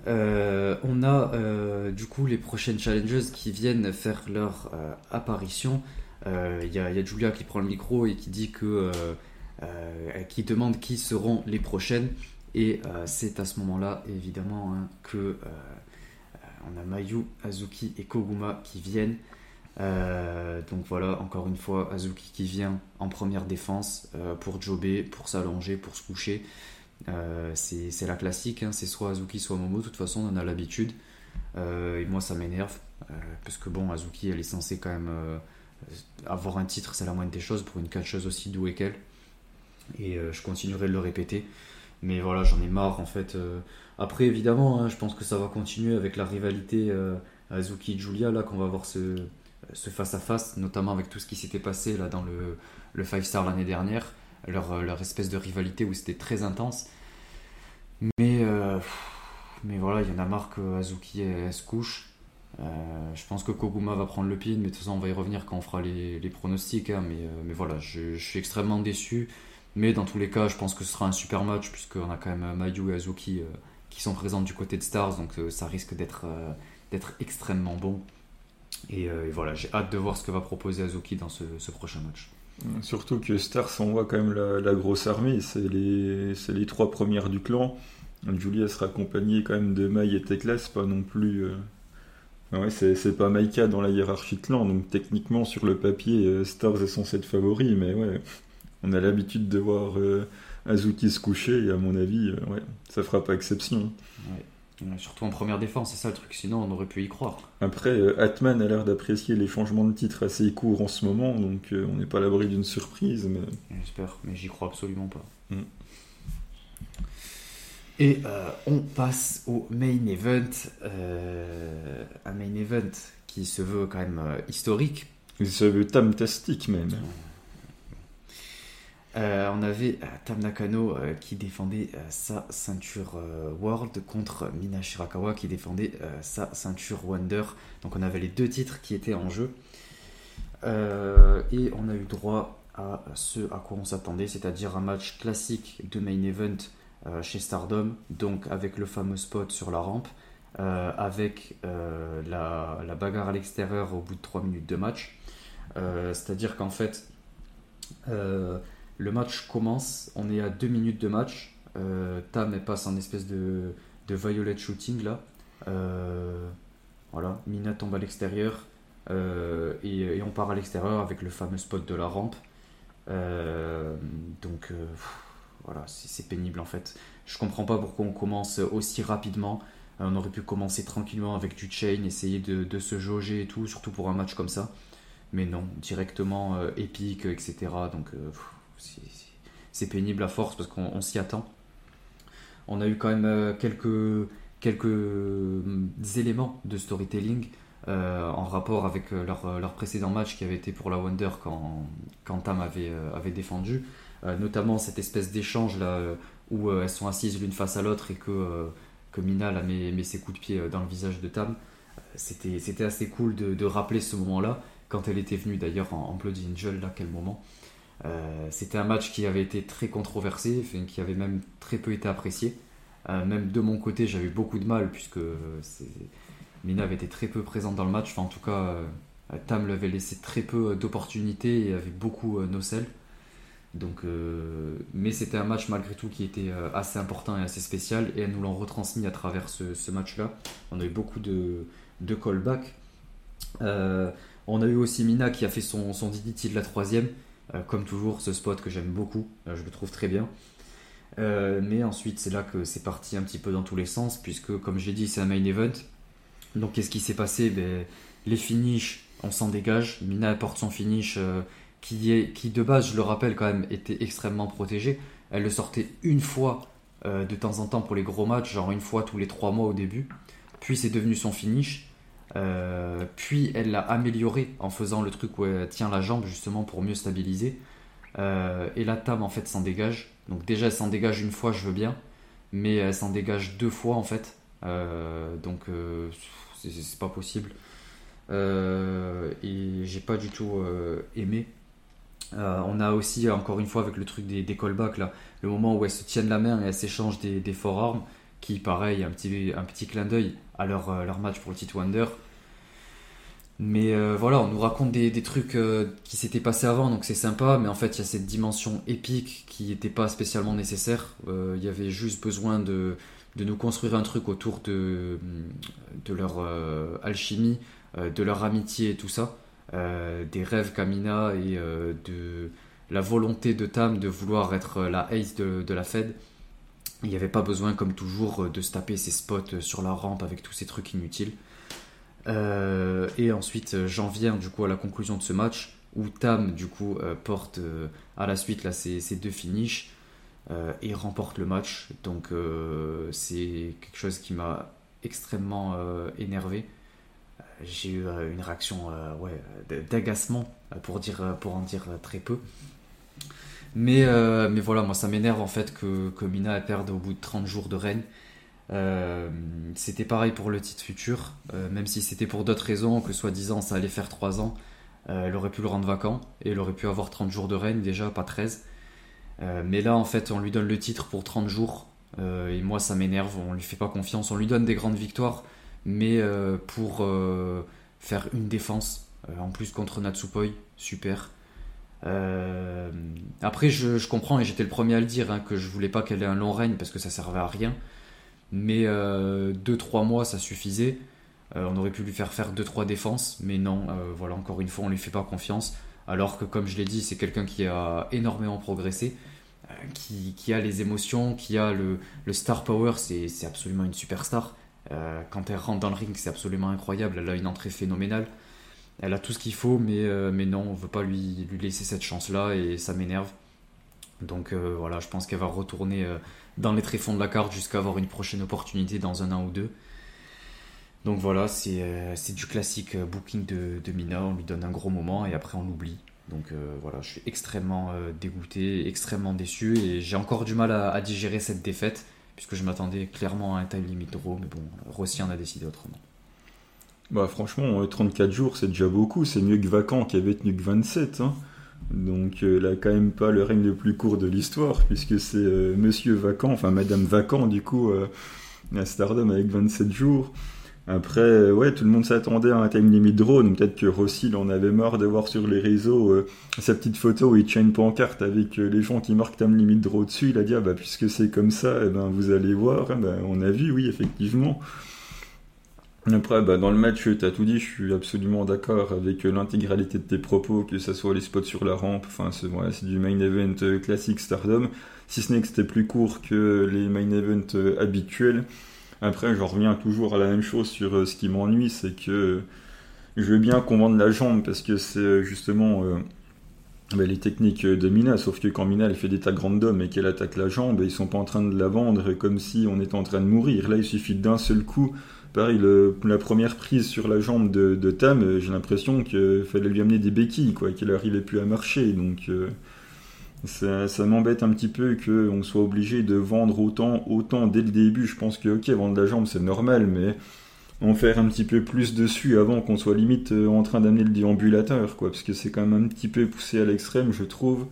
on a du coup les prochaines challenges qui viennent faire leur apparition. Il euh, y, a Julia qui prend le micro et qui dit que. Euh, euh, qui demande qui seront les prochaines. Et c'est à ce moment-là, évidemment, hein, que on a Mayu, Azuki et Koguma qui viennent. donc voilà, encore une fois, Azuki qui vient en première défense pour jobber, pour s'allonger, pour se coucher. c'est la classique, hein, c'est soit Azuki, soit Momo. De toute façon, on en a l'habitude. et moi, ça m'énerve. parce que bon, Azuki, elle est censée quand même euh, avoir un titre, c'est la moindre des choses pour une catcheuse aussi douée qu'elle. Et euh, je continuerai de le répéter. Mais voilà, j'en ai marre en fait. Euh. Après, évidemment, hein, je pense que ça va continuer avec la rivalité Azuki et Julia, là, qu'on va voir ce, ce face-à-face, notamment avec tout ce qui s'était passé là dans le, le Five Star l'année dernière, leur, leur, espèce de rivalité où c'était très intense. Mais, mais voilà, il y en a marre que Azuki se couche. Euh, je pense que Koguma va prendre le pin, mais de toute façon, on va y revenir quand on fera les, pronostics. Hein, mais, euh, mais, voilà, je, suis extrêmement déçu. Mais dans tous les cas, je pense que ce sera un super match, puisqu'on a quand même Mayu et Azuki euh, qui sont présents du côté de Stars, donc ça risque d'être d'être extrêmement bon. Et, voilà, j'ai hâte de voir ce que va proposer Azuki dans ce, prochain match. Surtout que Stars envoie quand même la, grosse armée, c'est les, les trois premières du clan. Julia sera accompagnée quand même de Mai et Tekla, pas non plus ouais, c'est pas Maika dans la hiérarchie clan, donc techniquement sur le papier, euh, Stars est censé être favori, mais ouais, on a l'habitude de voir euh, Azuki se coucher, et à mon avis, euh, ouais, ça fera pas exception. Surtout en première défense, c'est ça le truc, sinon on aurait pu y croire. Après, Atman a l'air d'apprécier les changements de titre assez courts en ce moment, donc on n'est pas à l'abri d'une surprise. Mais... J'espère, mais j'y crois absolument pas. Mm. Et euh, on passe au main event, euh, un main event qui se veut quand même euh, historique. Il se veut tamtastique même. On avait Tam Nakano qui défendait sa ceinture World contre Mina Shirakawa qui défendait sa ceinture Wonder. Donc on avait les deux titres qui étaient en jeu. et on a eu droit à ce à quoi on s'attendait, c'est-à-dire un match classique de main event chez Stardom, donc avec le fameux spot sur la rampe, avec la, la, bagarre à l'extérieur au bout de 3 minutes de match. c'est-à-dire qu'en fait, le match commence, on est à 2 minutes de match, Tam passe en espèce de, violet shooting là. voilà, Mina tombe à l'extérieur, euh, et, on part à l'extérieur avec le fameux spot de la rampe. Euh, donc euh, voilà, c'est pénible en fait. Je comprends pas pourquoi on commence aussi rapidement. On aurait pu commencer tranquillement avec du chain, essayer de, se jauger et tout, surtout pour un match comme ça. Mais non, directement épique, etc. Donc c'est pénible à force parce qu'on s'y attend. On a eu quand même quelques, quelques éléments de storytelling. Euh, en rapport avec euh, leur, euh, leur, précédent match qui avait été pour la Wonder quand, quand Tam avait, avait défendu. notamment cette espèce d'échange là où elles sont assises l'une face à l'autre et que, que Mina la met, ses coups de pied dans le visage de Tam. C'était, assez cool de, de rappeler ce moment-là, quand elle était venue d'ailleurs en, en Bloody Angel, là, quel moment. C'était un match qui avait été très controversé, qui avait même très peu été apprécié. même de mon côté, j'avais beaucoup de mal, puisque c'est, Mina avait été très peu présente dans le match. Enfin, en tout cas, euh, Tam lui avait laissé très peu euh, d'opportunités et avait beaucoup euh, nocel. Donc, mais c'était un match malgré tout qui était assez important et assez spécial et elles nous l'ont retransmis à travers ce, match-là. On a eu beaucoup de, de callbacks. on a eu aussi Mina qui a fait son, son DDT de la troisième. Comme toujours, ce spot que j'aime beaucoup, je le trouve très bien. mais ensuite, c'est là que c'est parti un petit peu dans tous les sens, puisque comme j'ai dit, c'est un main event. Donc qu'est-ce qui s'est passé? Ben, Les finishes, on s'en dégage. Mina apporte son finish euh, qui, est, qui de base, je le rappelle quand même, était extrêmement protégé. Elle le sortait une fois euh, de temps en temps pour les gros matchs, genre une fois tous les trois mois au début. Puis c'est devenu son finish. Euh, puis elle l'a amélioré en faisant le truc où elle tient la jambe justement pour mieux stabiliser. et la table en fait s'en dégage. Donc déjà elle s'en dégage une fois, je veux bien. Mais elle s'en dégage deux fois en fait. donc c'est pas possible. Euh, et j'ai pas du tout euh, aimé. Euh, on a aussi, encore une fois, avec le truc des, des callbacks, là, le moment où elles se tiennent la main et elles s'échangent des, des forearms, qui, pareil, un petit, un petit clin d'œil à leur, leur match pour le titre Wonder. Mais voilà, on nous raconte des, des trucs qui s'étaient passés avant, donc c'est sympa, mais en fait, il y a cette dimension épique qui n'était pas spécialement nécessaire. Il y avait juste besoin de, de nous construire un truc autour de, de leur euh, alchimie, euh, de leur amitié et tout ça, euh, des rêves Kamina et de la volonté de Tam de vouloir être la ace de, la Fed. Il n'y avait pas besoin, comme toujours, de se taper ses spots sur la rampe avec tous ces trucs inutiles. et ensuite, j'en viens du coup à la conclusion de ce match où Tam du coup porte à la suite là ses, deux finishes euh, et remporte le match. Donc euh, c'est quelque chose qui m'a extrêmement euh, énervé. J'ai eu une réaction d'agacement pour, pour en dire très peu. Mais, mais voilà, moi ça m'énerve en fait que, que Mina perde au bout de 30 jours de règne. c'était pareil pour le titre futur, même si c'était pour d'autres raisons, que soi-disant ça allait faire 3 ans, elle aurait pu le rendre vacant et elle aurait pu avoir 30 jours de règne déjà, pas 13. Euh, mais là, en fait, on lui donne le titre pour 30 jours. Euh, et moi, ça m'énerve. On lui fait pas confiance. On lui donne des grandes victoires. Mais euh, pour faire une défense, en plus contre Natsupoi, super. Après, je, comprends, et j'étais le premier à le dire, hein, que je voulais pas qu'elle ait un long règne parce que ça servait à rien. Mais 2-3 mois, ça suffisait. on aurait pu lui faire faire 2-3 défenses, mais non, voilà, encore une fois, on lui fait pas confiance alors que comme je l'ai dit, c'est quelqu'un qui a énormément progressé, euh, qui, a les émotions, qui a le, star power, c'est absolument une superstar. Euh, quand elle rentre dans le ring, c'est absolument incroyable, elle a une entrée phénoménale. Elle a tout ce qu'il faut, mais, euh, non, on ne veut pas lui, lui laisser cette chance-là et ça m'énerve. Donc voilà, je pense qu'elle va retourner dans les tréfonds de la carte jusqu'à avoir une prochaine opportunité dans un an ou deux. Donc voilà, euh, c'est du classique euh, booking de, de, Mina, on lui donne un gros moment et après on l'oublie. Donc euh, voilà, je suis extrêmement dégoûté, extrêmement déçu et j'ai encore du mal à, digérer cette défaite puisque je m'attendais clairement à un time limit draw, mais bon, Rossi en a décidé autrement. Bah franchement, 34 jours c'est déjà beaucoup, c'est mieux que Vacant qui avait tenu que 27. Hein. Donc elle a quand même pas le règne le plus court de l'histoire, puisque c'est Monsieur Vacant, enfin Madame Vacant du coup, à Stardom avec 27 jours. Après, euh, ouais, tout le monde s'attendait à un time limit drone. Peut-être que Rossi, en avait marre de voir sur les réseaux euh, sa petite photo où il tient une pancarte avec euh, les gens qui marquent time limit draw dessus. Il a dit, ah bah, puisque c'est comme ça, eh ben, vous allez voir. Eh ben, on a vu, oui, effectivement. Après, bah, dans le match, tu tout dit, je suis absolument d'accord avec l'intégralité de tes propos, que ce soit les spots sur la rampe, enfin, c'est c'est du main event classique Stardom, si ce n'est que c'était plus court que les main events habituels. Après, je reviens toujours à la même chose sur euh, ce qui m'ennuie, c'est que je veux bien qu'on vende la jambe parce que c'est euh, justement euh, bah, les techniques de Mina, sauf que quand Mina elle fait des tags random et qu'elle attaque la jambe, ils sont pas en train de la vendre comme si on était en train de mourir. Là, il suffit d'un seul coup. Pareil, la première prise sur la jambe de, Tam, j'ai l'impression qu'il fallait lui amener des béquilles, quoi, qu'il n'arrivait plus à marcher. Donc, ça, m'embête un petit peu qu'on soit obligé de vendre autant, autant dès le début. Je pense que, ok, vendre la jambe, c'est normal, mais en faire un petit peu plus dessus avant qu'on soit limite euh, en train d'amener le déambulateur, quoi, parce que c'est quand même un petit peu poussé à l'extrême, je trouve.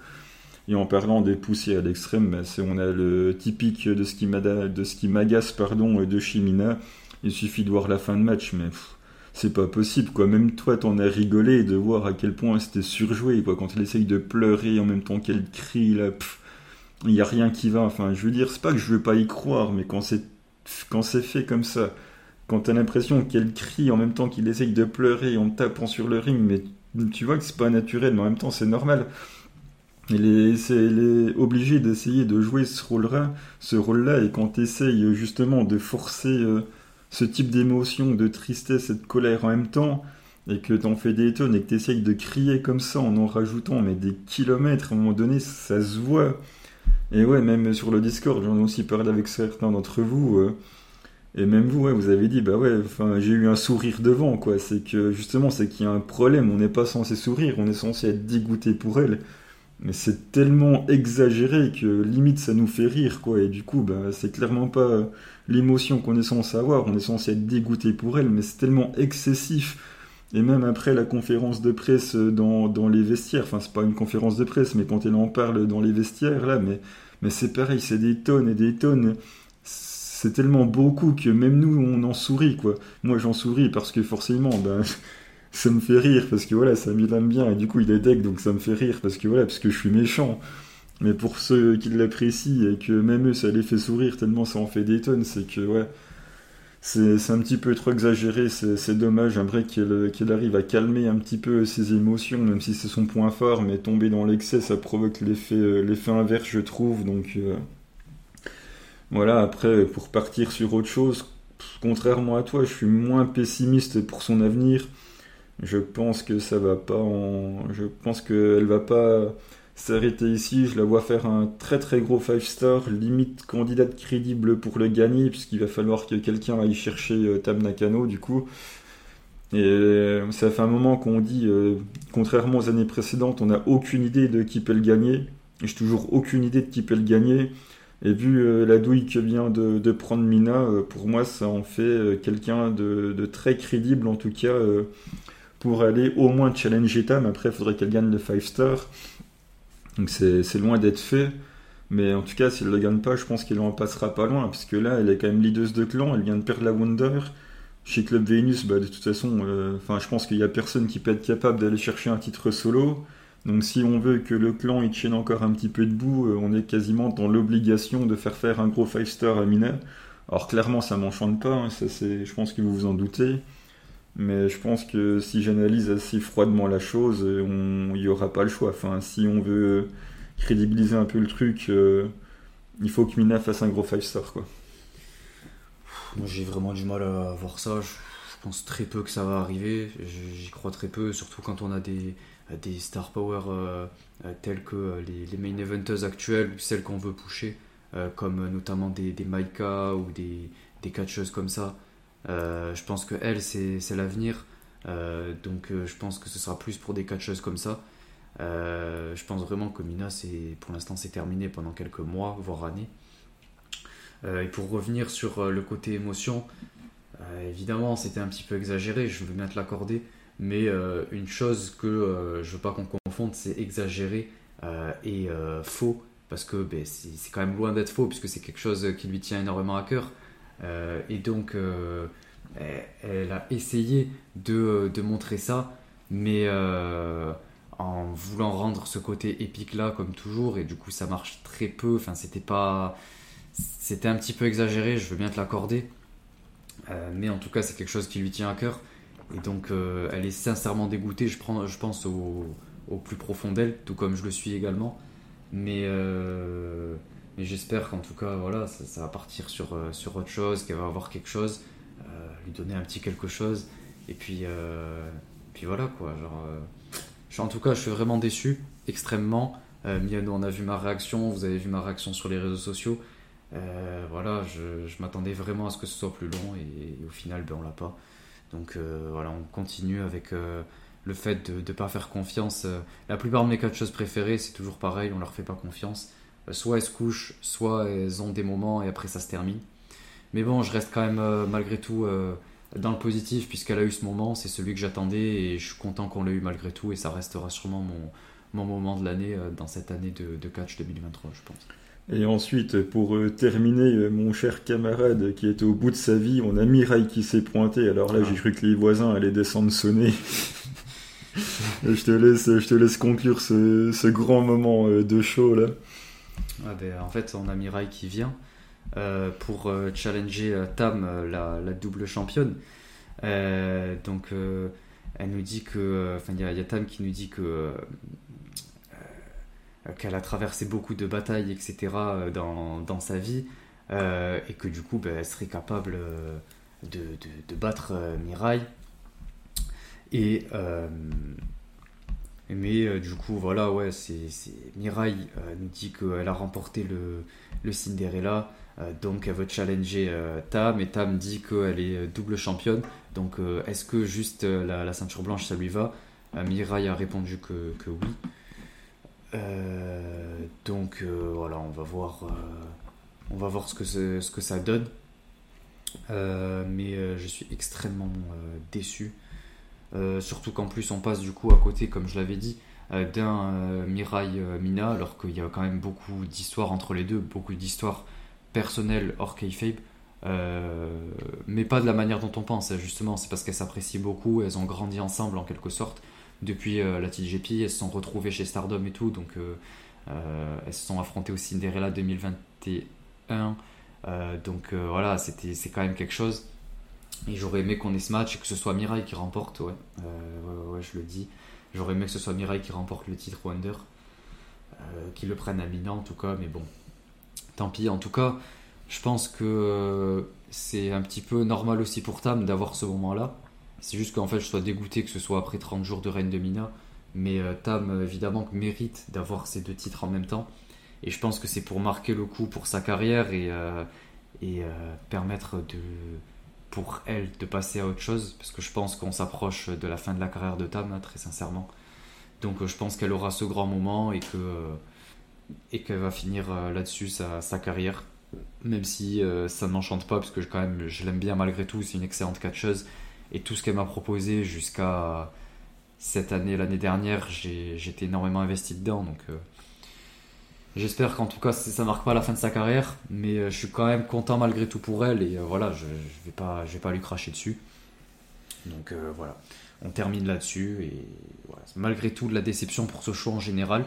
Et en parlant des poussés à l'extrême, bah, on a le typique de ce qui m'agace pardon, de Chimina. Il suffit de voir la fin de match, mais c'est pas possible, quoi. Même toi, t'en as rigolé de voir à quel point c'était surjoué, quoi. Quand elle essaye de pleurer en même temps qu'elle crie, là, il y a rien qui va. Enfin, je veux dire, c'est pas que je veux pas y croire, mais quand c'est quand c'est fait comme ça, quand t'as l'impression qu'elle crie en même temps qu'il essaye de pleurer en tapant sur le ring, mais tu vois que c'est pas naturel, mais en même temps c'est normal. Elle est, est obligée d'essayer de jouer ce rôle-là, ce rôle-là, et quand t'essayes justement de forcer euh, ce type d'émotion, de tristesse et de colère en même temps, et que t'en fais des tonnes et que t'essayes de crier comme ça en en rajoutant mais des kilomètres, à un moment donné, ça se voit. Et ouais, même sur le Discord, j'en ai aussi parlé avec certains d'entre vous. Euh, et même vous, vous avez dit, bah ouais, j'ai eu un sourire devant, quoi. C'est que justement, c'est qu'il y a un problème. On n'est pas censé sourire, on est censé être dégoûté pour elle. Mais c'est tellement exagéré que limite ça nous fait rire, quoi. Et du coup, bah, c'est clairement pas l'émotion qu'on est censé avoir. On est censé être dégoûté pour elle, mais c'est tellement excessif. Et même après la conférence de presse dans, dans les vestiaires, enfin c'est pas une conférence de presse, mais quand elle en parle dans les vestiaires, là, mais, mais c'est pareil, c'est des tonnes et des tonnes. C'est tellement beaucoup que même nous, on en sourit, quoi. Moi, j'en souris parce que forcément, ben, ça me fait rire, parce que voilà, ça m'aime bien, et du coup, il est deck, donc ça me fait rire, parce que voilà, parce que je suis méchant. Mais pour ceux qui l'apprécient et que même eux ça les fait sourire tellement ça en fait des tonnes, c'est que ouais, c'est un petit peu trop exagéré, c'est dommage. J'aimerais qu'elle arrive à calmer un petit peu ses émotions, même si c'est son point fort, mais tomber dans l'excès ça provoque l'effet inverse, je trouve. Donc euh, voilà, après pour partir sur autre chose, contrairement à toi, je suis moins pessimiste pour son avenir. Je pense que ça va pas en. Je pense qu'elle va pas s'arrêter ici, je la vois faire un très très gros 5 star, limite candidate crédible pour le gagner, puisqu'il va falloir que quelqu'un aille chercher euh, Tam Nakano du coup. Et euh, ça fait un moment qu'on dit, euh, contrairement aux années précédentes, on n'a aucune idée de qui peut le gagner. J'ai toujours aucune idée de qui peut le gagner. Et vu la douille que vient de, prendre Mina, pour moi ça en fait quelqu'un de, très crédible en tout cas pour aller au moins challenger Tam. Après, il faudrait qu'elle gagne le 5 star. Donc c'est loin d'être fait. Mais en tout cas, s'il ne le gagne pas, je pense qu'il en passera pas loin. Parce que là, elle est quand même leaduse de clan, elle vient de perdre la Wonder. Chez Club Venus, bah, de toute façon, euh, je pense qu'il n'y a personne qui peut être capable d'aller chercher un titre solo. Donc si on veut que le clan il tienne encore un petit peu debout, euh, on est quasiment dans l'obligation de faire faire un gros 5 star à Mina. Alors clairement, ça m'enchante pas, hein, ça, je pense que vous vous en doutez. Mais je pense que si j'analyse assez froidement la chose, il n'y aura pas le choix. Enfin, si on veut crédibiliser un peu le truc, euh, il faut que Mina fasse un gros 5 star. Quoi. Moi j'ai vraiment du mal à voir ça. Je, pense très peu que ça va arriver. J'y crois très peu, surtout quand on a des, des star power euh, euh, tels que les, main eventers actuels, celles qu'on veut pusher, comme notamment des, Maika ou des, catcheuses comme ça. Euh, je pense que elle, c'est l'avenir. Euh, donc euh, je pense que ce sera plus pour des catcheuses comme ça. je pense vraiment que Mina, pour l'instant, c'est terminé pendant quelques mois, voire années. et pour revenir sur le côté émotion, évidemment, c'était un petit peu exagéré, je veux bien te l'accorder. Mais une chose que je veux pas qu'on confonde, c'est exagéré et faux, parce que ben, c'est quand même loin d'être faux, puisque c'est quelque chose qui lui tient énormément à cœur. et donc, elle, a essayé de, de montrer ça, mais en voulant rendre ce côté épique là comme toujours et du coup ça marche très peu. Enfin c'était pas c'était un petit peu exagéré je veux bien te l'accorder. Euh, mais en tout cas c'est quelque chose qui lui tient à cœur et donc euh, elle est sincèrement dégoûtée je, prends, je pense au, plus profond d'elle tout comme je le suis également mais, euh, mais j'espère qu'en tout cas voilà ça, va partir sur, sur autre chose qu'elle va avoir quelque chose lui donner un petit quelque chose et puis puis voilà quoi genre en tout cas, je suis vraiment déçu, extrêmement. Euh, on a vu ma réaction, vous avez vu ma réaction sur les réseaux sociaux. Euh, voilà, je, m'attendais vraiment à ce que ce soit plus long et, au final, ben, on l'a pas. Donc euh, voilà, on continue avec euh, le fait de ne pas faire confiance. la plupart de mes choses préférées, c'est toujours pareil, on leur fait pas confiance. soit elles se couchent, soit elles ont des moments et après ça se termine. Mais bon, je reste quand même malgré tout dans le positif, puisqu'elle a eu ce moment, c'est celui que j'attendais et je suis content qu'on l'ait eu malgré tout et ça restera sûrement mon, moment de l'année euh, dans cette année de, de, catch 2023, je pense. Et ensuite, pour euh, terminer, euh, mon cher camarade qui est au bout de sa vie, on a Mirai qui s'est pointé. Alors là, j'ai ah. cru que les voisins allaient descendre sonner. je, te laisse, je te laisse conclure ce, ce grand moment de show là. Ah ben, en fait, on a Mirai qui vient. Euh, pour euh, challenger euh, Tam, la, double championne. donc, elle nous dit que. Enfin, il y, a Tam qui nous dit que. Qu'elle a traversé beaucoup de batailles, etc., dans, dans sa vie, et que du coup, ben, elle serait capable de, de, battre Mirai. Et. Mais du coup, voilà, ouais, c'est Mirai nous dit qu'elle a remporté le, le Cinderella, euh, donc elle veut challenger euh, Tam et Tam dit qu'elle est euh, double championne. Donc est-ce que juste la, ceinture blanche ça lui va? Mirai a répondu que, que oui. Donc voilà, on va voir, on va voir ce que, ce que ça donne. mais je suis extrêmement déçu. surtout qu'en plus on passe du coup à côté, comme je l'avais dit, d'un Mirai Mina, alors qu'il y a quand même beaucoup d'histoires entre les deux, beaucoup d'histoires personnel hors kayfabe, euh, mais pas de la manière dont on pense. Justement, c'est parce qu'elles s'apprécient beaucoup, elles ont grandi ensemble en quelque sorte depuis euh, la TGP, elles se sont retrouvées chez Stardom et tout, donc euh, elles se sont affrontées au Cinderella 2021. donc voilà, c'était c'est quand même quelque chose. Et j'aurais aimé qu'on ait ce match et que ce soit Mirai qui remporte, ouais, ouais, je le dis. J'aurais aimé que ce soit Mirai qui remporte le titre Wonder, qui le prenne à Mina en tout cas, mais bon, tant pis. En tout cas, je pense que euh, c'est un petit peu normal aussi pour Tam d'avoir ce moment-là. C'est juste qu'en fait, je sois dégoûté que ce soit après 30 jours de Reine de Mina. Mais euh, Tam, évidemment, mérite d'avoir ces deux titres en même temps. Et je pense que c'est pour marquer le coup pour sa carrière et, euh, et permettre pour elle de passer à autre chose. Parce que je pense qu'on s'approche de la fin de la carrière de Tam, très sincèrement. Donc je pense qu'elle aura ce grand moment et que qu'elle va finir euh, là-dessus sa, carrière. Même si euh, ça ne m'enchante pas, parce que quand même je l'aime bien malgré tout, c'est une excellente catcheuse. Et tout ce qu'elle m'a proposé jusqu'à cette année, l'année dernière, j'étais énormément investi dedans. Donc euh, j'espère qu'en tout cas ça marque pas la fin de sa carrière, mais je suis quand même content malgré tout pour elle. Et voilà, je, je vais pas, lui cracher dessus. Donc voilà, on termine là-dessus. Et voilà, malgré tout de la déception pour ce show en général.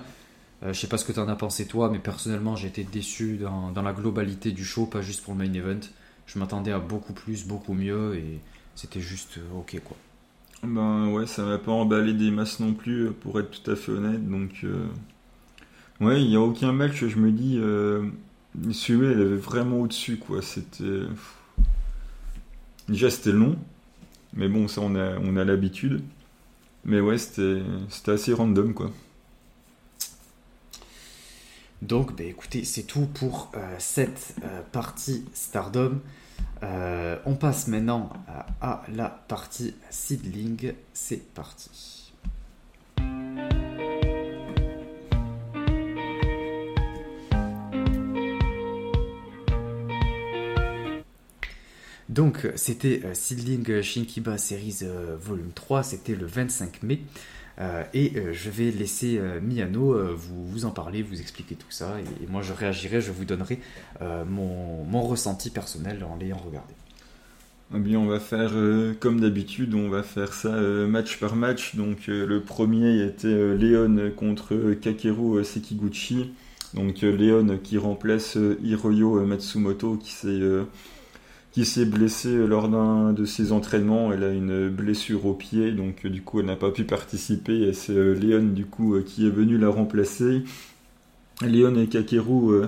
Euh, je sais pas ce que tu en as pensé toi, mais personnellement j'ai été déçu dans, la globalité du show, pas juste pour le main event. Je m'attendais à beaucoup plus, beaucoup mieux, c'était juste euh, ok quoi. Ben ouais, ça m'a pas emballé des masses non plus, pour être tout à fait honnête. Donc euh, ouais, il n'y a aucun match, je me dis, celui-là il avait vraiment au-dessus quoi. C'était déjà c'était long, mais bon ça on a on a l'habitude. Mais ouais, c'était assez random quoi. Donc, bah, écoutez, c'est tout pour euh, cette euh, partie Stardom. Euh, on passe maintenant à, la partie Seedling. C'est parti. Donc, c'était Seedling Shinkiba Series Volume 3, c'était le 25 mai. Et je vais laisser Miyano vous, vous en parler, vous expliquer tout ça. Et, moi, je réagirai, je vous donnerai mon, ressenti personnel en l'ayant regardé. Eh bien, on va faire comme d'habitude, on va faire ça match par match. Donc, le premier était Léon contre Kakeru Sekiguchi. Donc euh, Léon qui remplace euh, Hiroyo Matsumoto qui s'est euh, qui s'est blessée lors d'un de ses entraînements. Elle a une blessure au pied, donc du coup elle n'a pas pu participer. Et c'est Léon du coup qui est venu la remplacer. Léon et Kakeru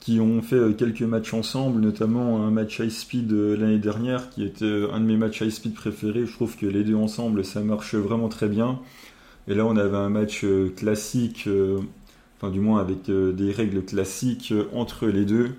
qui ont fait quelques matchs ensemble, notamment un match high speed l'année dernière qui était un de mes matchs high speed préférés. Je trouve que les deux ensemble ça marche vraiment très bien. Et là on avait un match classique enfin du moins avec euh, des règles classiques euh, entre les deux.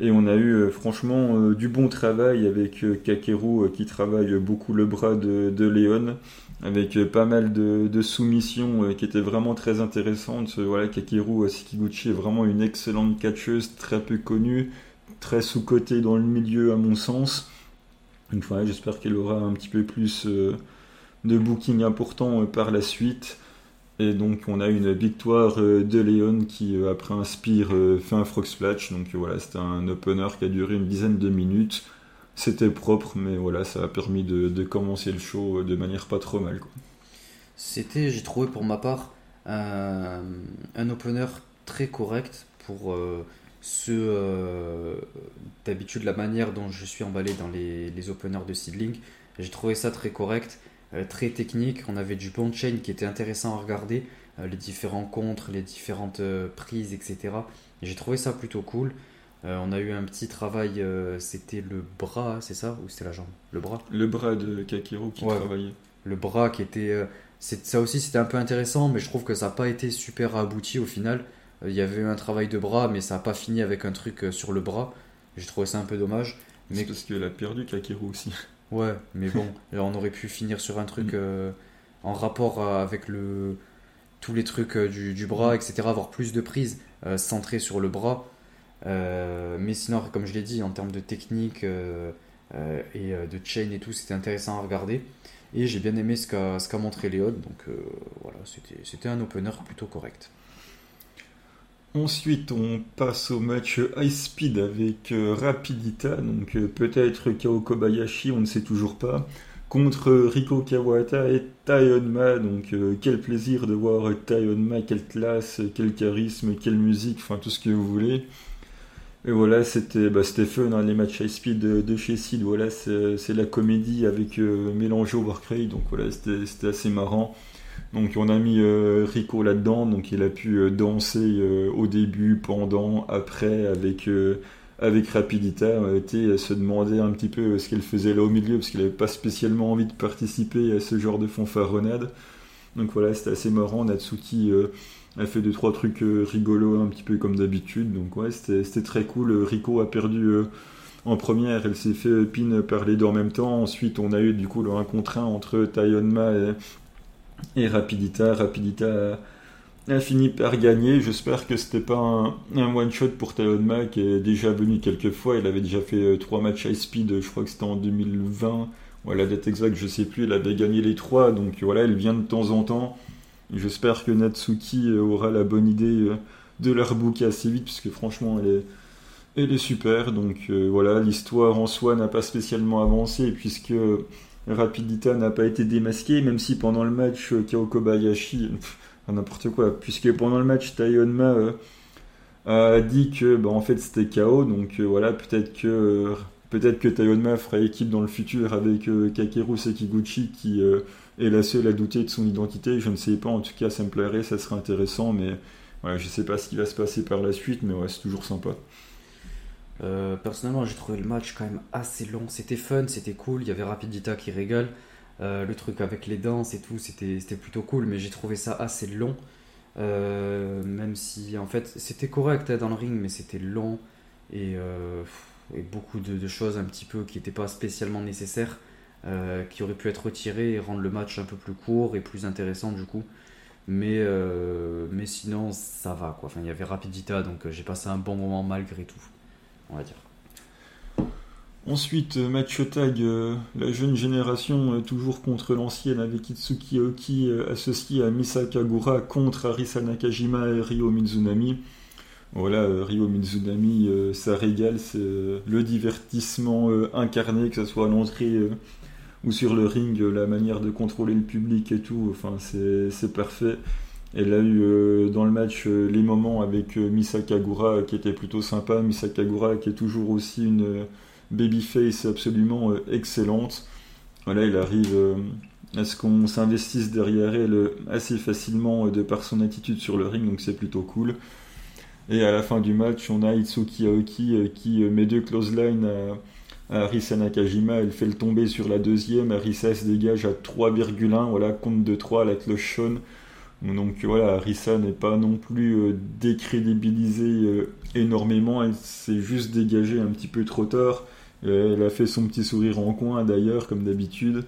Et on a eu euh, franchement du bon travail avec Kakeru qui travaille beaucoup le bras de, de Léon, avec pas mal de, soumissions qui étaient vraiment très intéressantes. Voilà, Kakeru Sekiguchi est vraiment une excellente catcheuse, très peu connue, très sous-cotée dans le milieu à mon sens. Donc voilà, j'espère qu'elle aura un petit peu plus de booking important par la suite. Et donc on a une victoire euh, de Léon qui euh, après un spear euh, fait un frog splash. Donc voilà, c'était un opener qui a duré une dizaine de minutes. C'était propre, mais voilà, ça a permis de, commencer le show de manière pas trop mal. C'était, j'ai trouvé pour ma part, un, opener très correct pour ce d'habitude la manière dont je suis emballé dans les, les openers de Seedling. J'ai trouvé ça très correct. Euh, très technique. On avait du bon chain qui était intéressant à regarder, euh, les différents contres, les différentes euh, prises, etc. J'ai trouvé ça plutôt cool. on a eu un petit travail, c'était le bras, c'est ça Ou c'était la jambe? Le bras? Le bras de Kakeru qui travaillait. Le bras qui était. ça aussi, c'était un peu intéressant, mais je trouve que ça n'a pas été super abouti au final. Il y avait eu un travail de bras, mais ça n'a pas fini avec un truc sur le bras. J'ai trouvé ça un peu dommage. Mais... parce qu'elle a perdu Kakeru aussi. Ouais, mais bon, on aurait pu finir sur un truc mm. euh, en rapport avec le, tous les trucs euh, du, bras, etc. Avoir plus de prises euh, centrées sur le bras. mais sinon, comme je l'ai dit, en termes de technique et de chain et tout, c'était intéressant à regarder. Et j'ai bien aimé ce qu'a montré Léon, donc voilà, c'était un opener plutôt correct. Ensuite, on passe au match high speed avec euh, Rapidita, donc euh, peut-être Kao Kobayashi, on ne sait toujours pas, contre Riko Kawata et Tayonma. Donc euh, quel plaisir de voir Tayonma, quelle classe, quel charisme, quelle musique, enfin tout ce que vous voulez. Et voilà, c'était bah, fun, hein, les matchs high speed de, chez Sid. Voilà, c'est la comédie avec mélangé au Warcraft, donc voilà, c'était assez marrant. Donc on a mis euh, Rico là-dedans, donc il a pu euh, danser euh, au début, pendant, après avec avec Rapidita. On a été se demander un petit peu ce qu'elle faisait là au milieu parce qu'il n'avait pas spécialement envie de participer à ce genre de fanfaronnade. Donc voilà, c'était assez marrant. Natsuki a fait deux trois trucs rigolos un petit peu comme d'habitude. Donc ouais, c'était très cool. Rico a perdu en première, elle s'est fait pin par les deux en même temps. Ensuite, on a eu du coup le 1 contre 1 entre Tayonma et et Rapidita. Rapidita a, fini par gagner. J'espère que c'était pas un, one-shot pour Tayonma qui est déjà venu quelques fois. Il avait déjà fait euh, trois matchs high speed, je crois que c'était en 2020. Ouais, la date exacte, je sais plus. Il avait gagné les trois, donc voilà, elle vient de temps en temps. J'espère que Natsuki euh, aura la bonne idée euh, de la rebooker assez vite, puisque franchement, elle est, elle est super. Donc voilà, l'histoire en soi n'a pas spécialement avancé, puisque Rapidita n'a pas été démasqué, même si pendant le match, euh, Kao Kobayashi, n'importe quoi, puisque pendant le match, Tayonma euh, a dit que bah, en fait c'était KO, donc euh, voilà, peut-être que peut-être que Tayonma fera équipe dans le futur avec Kakeru Sekiguchi qui est la seule à douter de son identité. Je ne sais pas, en tout cas, ça me plairait, ça serait intéressant, mais je ne sais pas ce qui va se passer par la suite, mais ouais, c'est toujours sympa. Euh, personnellement, j'ai trouvé le match quand même assez long. C'était fun, c'était cool. Il y avait Rapidita qui régale. Euh, le truc avec les danses et tout, c'était plutôt cool, mais j'ai trouvé ça assez long. Euh, même si en fait c'était correct hein, dans le ring, mais c'était long et, beaucoup de, choses un petit peu qui n'étaient pas spécialement nécessaires, qui auraient pu être retirées et rendre le match un peu plus court et plus intéressant du coup. Mais, mais sinon, ça va quoi. Enfin, il y avait Rapidita, donc j'ai passé un bon moment malgré tout on va dire. Ensuite, match tag, la jeune génération toujours contre l'ancienne avec Itsuki Aoki associé à Misaka Gura contre Arisa Nakajima et Ryo Mizunami. Voilà, Ryo Mizunami, ça régale, c'est le divertissement incarné, que ce soit à l'entrée ou sur le ring, la manière de contrôler le public et tout, c'est parfait. Elle a eu euh, dans le match euh, les moments avec euh, Misaka Gura qui était plutôt sympa. Misaka Gura qui est toujours aussi une babyface absolument excellente. Voilà, il arrive à ce qu'on s'investisse derrière elle assez facilement de par son attitude sur le ring, donc c'est plutôt cool. Et à la fin du match, on a Itsuki Aoki qui met deux close lines à, Arisa Nakajima. Elle fait le tomber sur la deuxième. Arisa se dégage à 3,1. Voilà, compte de 3 la cloche sonne. Donc voilà, Rissa n'est pas non plus euh, décrédibilisée euh, énormément, elle s'est juste dégagée un petit peu trop tard. Elle a fait son petit sourire en coin d'ailleurs, comme d'habitude.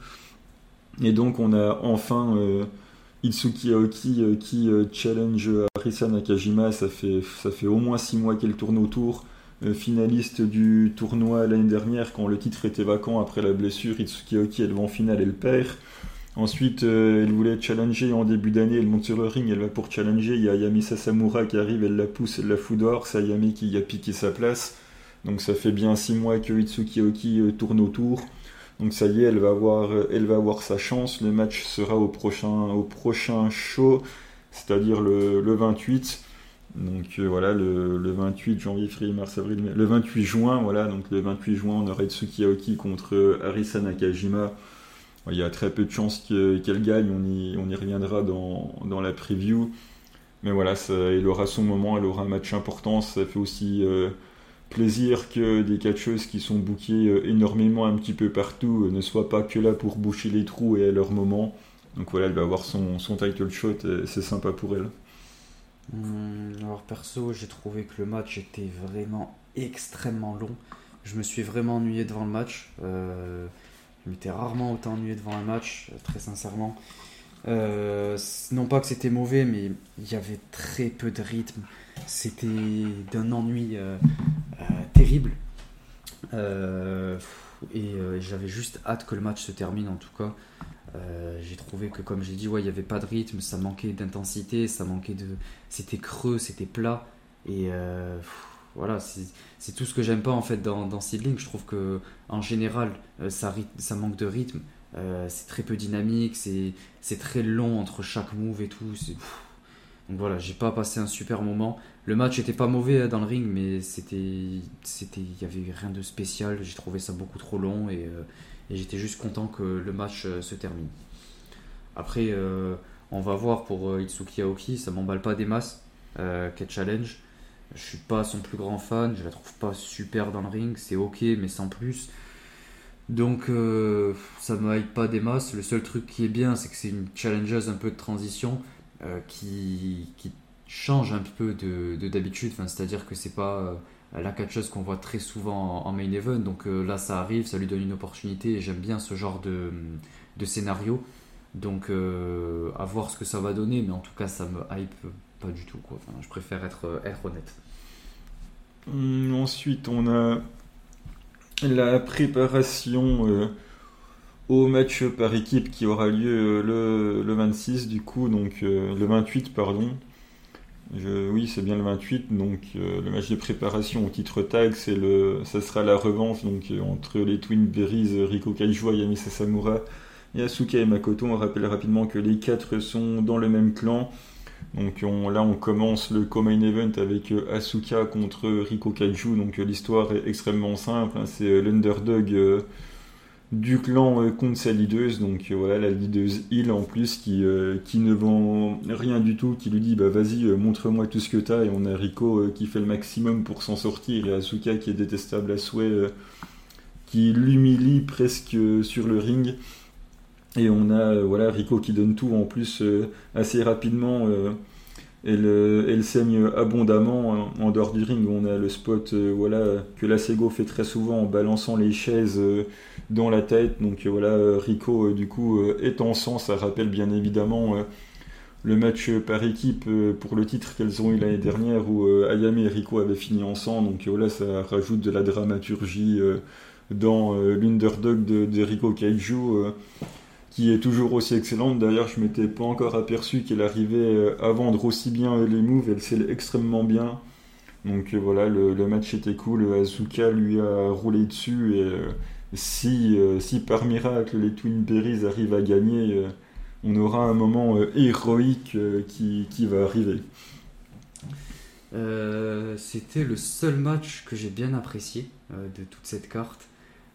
Et donc on a enfin euh, Itsuki Aoki qui challenge Rissa Nakajima. Ça fait, ça fait au moins 6 mois qu'elle tourne autour. finaliste du tournoi l'année dernière quand le titre était vacant après la blessure. Itsuki Aoki elle va en finale, elle perd. Ensuite, euh, elle voulait challenger en début d'année, elle monte sur le ring, elle va pour challenger, il y a Yami Sasamura qui arrive, elle la pousse, elle la fout dehors, c'est Yami qui a piqué sa place. Donc ça fait bien 6 mois que Itsuki Oki euh, tourne autour. Donc ça y est, elle va, avoir, euh, elle va sa chance. Le match sera au prochain, au prochain show, c'est-à-dire le, 28. Donc voilà, le, 28 janvier, février, mars, avril. Le 28 juin, voilà, donc le 28 juin, on aura Itsuki Aoki contre Arisa Nakajima il y a très peu de chances qu'elle gagne, on y, reviendra dans, la preview. Mais voilà, ça, elle aura son moment, elle aura un match important. Ça fait aussi euh, plaisir que des catcheuses qui sont bookées euh, énormément un petit peu partout euh, ne soient pas que là pour boucher les trous et à leur moment. Donc voilà, elle va avoir son, title shot c'est sympa pour elle. Hum, alors perso, j'ai trouvé que le match était vraiment extrêmement long. Je me suis vraiment ennuyé devant le match. M'étais rarement autant ennuyé devant un match, euh, très sincèrement. Euh, non pas que c'était mauvais, mais il y avait très peu de rythme. C'était d'un ennui euh, terrible. et j'avais juste hâte que le match se termine en tout cas. j'ai trouvé que comme j'ai dit, il n'y avait pas de rythme, ça manquait d'intensité, ça manquait de. C'était creux, c'était plat. Et voilà, c'est tout ce que j'aime pas en fait dans, dans Seedling. Je trouve que en général, euh, ça, ça manque de rythme. Euh, c'est très peu dynamique, c'est très long entre chaque move et tout. Donc voilà, j'ai pas passé un super moment. Le match était pas mauvais hein, dans le ring, mais c'était, il y avait rien de spécial. J'ai trouvé ça beaucoup trop long et, euh, et j'étais juste content que le match se termine. Après, on va voir pour Itsuki Aoki, ça m'emballe pas des masses. Quel challenge. Je suis pas son plus grand fan, je la trouve pas super dans le ring, c'est ok, mais sans plus. Donc euh, ça me hype pas des masses. Le seul truc qui est bien, c'est que c'est une challengeuse un peu de transition euh, qui, qui, change un peu de d'habitude. C'est-à-dire que c'est pas euh, la catcheuse qu'on voit très souvent en, main event. Donc là, ça arrive, ça lui donne une opportunité et j'aime bien ce genre de, de scénario. Donc à voir ce que ça va donner, mais en tout cas, ça me hype pas du tout. Quoi. Je préfère être, être honnête. Hum, ensuite, on a la préparation euh, au match par équipe qui aura lieu euh, le, 26 du coup, donc euh, le 28 pardon. oui, c'est bien le 28, donc le match de préparation au titre tag, c'est le, ça sera la revanche donc entre les Twin Berries, Riko Kaijua, Yamisa Samura et Asuka et Makoto. On rappelle rapidement que les quatre sont dans le même clan. Donc là, on commence le co-main event avec euh, Asuka contre Riko Kaiju. Donc euh, l'histoire est extrêmement simple. Hein. c'est euh, l'underdog du clan contre sa leaduse. Donc voilà, la leaduse il en plus qui, qui ne vend rien du tout, qui lui dit bah vas-y, montre-moi tout ce que t'as. Et on a Riko qui fait le maximum pour s'en sortir. Et Asuka qui est détestable à souhait, qui l'humilie presque sur le ring. Et on a euh, voilà, Rico qui donne tout en plus euh, assez rapidement. Euh, elle, saigne abondamment en dehors du ring. On a le spot voilà, que la Sego fait très souvent en balançant les chaises dans la tête. Donc voilà, Rico du coup est en sang. Ça rappelle bien évidemment le match par équipe pour le titre qu'elles ont eu l'année dernière où Ayame et Rico avaient fini en sang. Donc voilà, ça rajoute de la dramaturgie dans l'underdog de, de, Rico Kaiju, qui est toujours aussi excellente. D'ailleurs, je m'étais pas encore aperçu qu'elle arrivait à vendre aussi bien les moves, elle scelle extrêmement bien. Donc voilà, le, match était cool, Azuka lui a roulé dessus et si, si par miracle les Twin Berries arrivent à gagner, on aura un moment héroïque qui, qui va arriver. Euh, c'était le seul match que j'ai bien apprécié euh, de toute cette carte.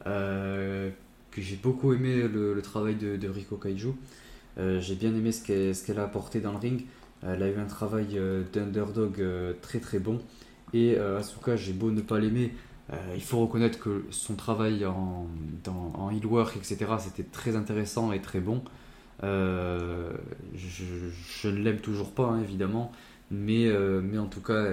Euh, que j'ai beaucoup aimé le, travail de, de, Riko Kaiju. j'ai bien aimé ce qu'elle a apporté dans le ring. Elle a eu un travail d'underdog très très bon. Et Asuka, j'ai beau ne pas l'aimer, il faut reconnaître que son travail en, dans, en heel work, etc., c'était très intéressant et très bon. je, ne l'aime toujours pas, hein, évidemment, mais, euh, mais en tout cas,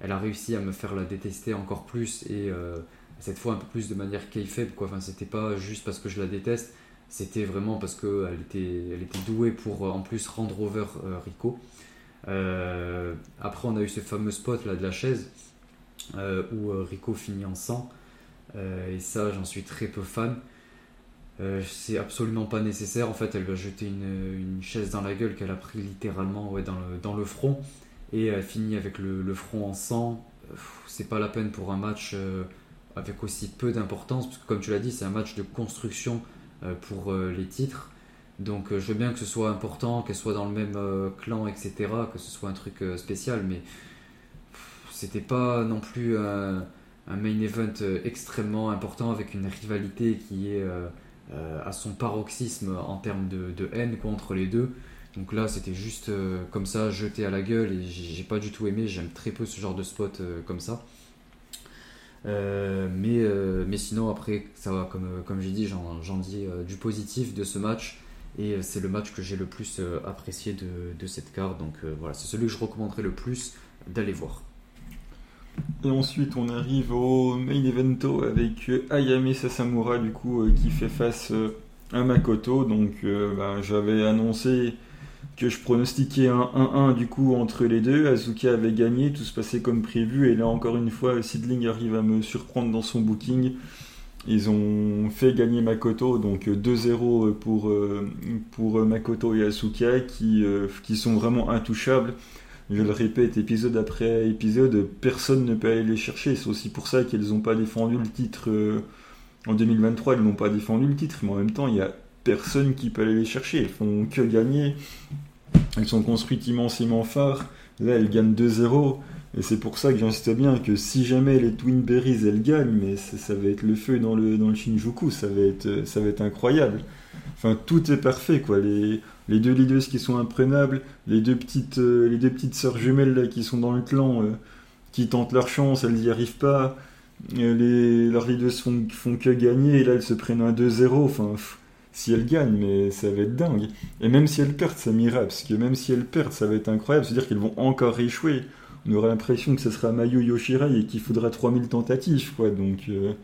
elle, a réussi à me faire la détester encore plus et euh, cette fois un peu plus de manière kayfabe. Quoi. Enfin, c'était pas juste parce que je la déteste, c'était vraiment parce était, elle était douée pour en plus rendre over euh, Rico. après, on a eu ce fameux spot là de la chaise où Rico finit en sang. et ça, j'en suis très peu fan. c'est absolument pas nécessaire. En fait, elle lui a jeté une, chaise dans la gueule qu'elle a pris littéralement ouais, dans, le, le front et elle finit avec le, front en sang. C'est pas la peine pour un match euh, avec aussi peu d'importance, parce que comme tu l'as dit, c'est un match de construction euh, pour euh, les titres. Donc je veux bien que ce soit important, qu'elle soit dans le même clan, etc., que ce soit un truc spécial, mais c'était pas non plus un, main event extrêmement important avec une rivalité qui est à son paroxysme en termes de, haine contre les deux. Donc là, c'était juste euh, comme ça, jeté à la gueule, et j'ai pas du tout aimé. J'aime très peu ce genre de spot euh, comme ça. Euh, mais, mais sinon, après, ça va, comme, comme j'ai dit, j'en dis du positif de ce match. Et c'est le match que j'ai le plus apprécié de, de, cette carte. Donc voilà, c'est celui que je recommanderais le plus d'aller voir. Et ensuite, on arrive au main evento avec Ayame Sasamura, du coup, qui fait face à Makoto. Donc, bah, j'avais annoncé que je pronostiquais un 1-1 du coup entre les deux. Azuka avait gagné, tout se passait comme prévu. Et là encore une fois, Sidling arrive à me surprendre dans son booking. Ils ont fait gagner Makoto, donc 2-0 pour, euh, pour Makoto et Asuka qui, euh, qui sont vraiment intouchables. Je le répète, épisode après épisode, personne ne peut aller les chercher. C'est aussi pour ça qu'elles n'ont pas défendu le titre euh, en 2023. Elles n'ont pas défendu le titre, mais en même temps, il y a personne qui peut aller les chercher. Elles font que gagner. Elles sont construites immensément phares. Là, elles gagnent 2-0. Et c'est pour ça que j'insiste bien que si jamais les Twin Berries elles gagnent, mais ça, va être le feu dans le, dans le Shinjuku, ça va, être, être incroyable. Enfin, tout est parfait, quoi. Les, deux leaders qui sont imprenables, les deux petites, euh, les deux petites sœurs jumelles là, qui sont dans le clan, euh, qui tentent leur chance, elles n'y arrivent pas. Euh, les, leurs leaders font, font que gagner, et là elles se prennent un 2-0. Enfin, si elle gagne, mais ça va être dingue. Et même si elle perd, ça m'ira, parce que même si elle perd, ça va être incroyable. C'est-à-dire qu'ils vont encore échouer. On aura l'impression que ce sera Mayu Yoshirai et qu'il faudra 3000 tentatives, quoi. Donc, euh,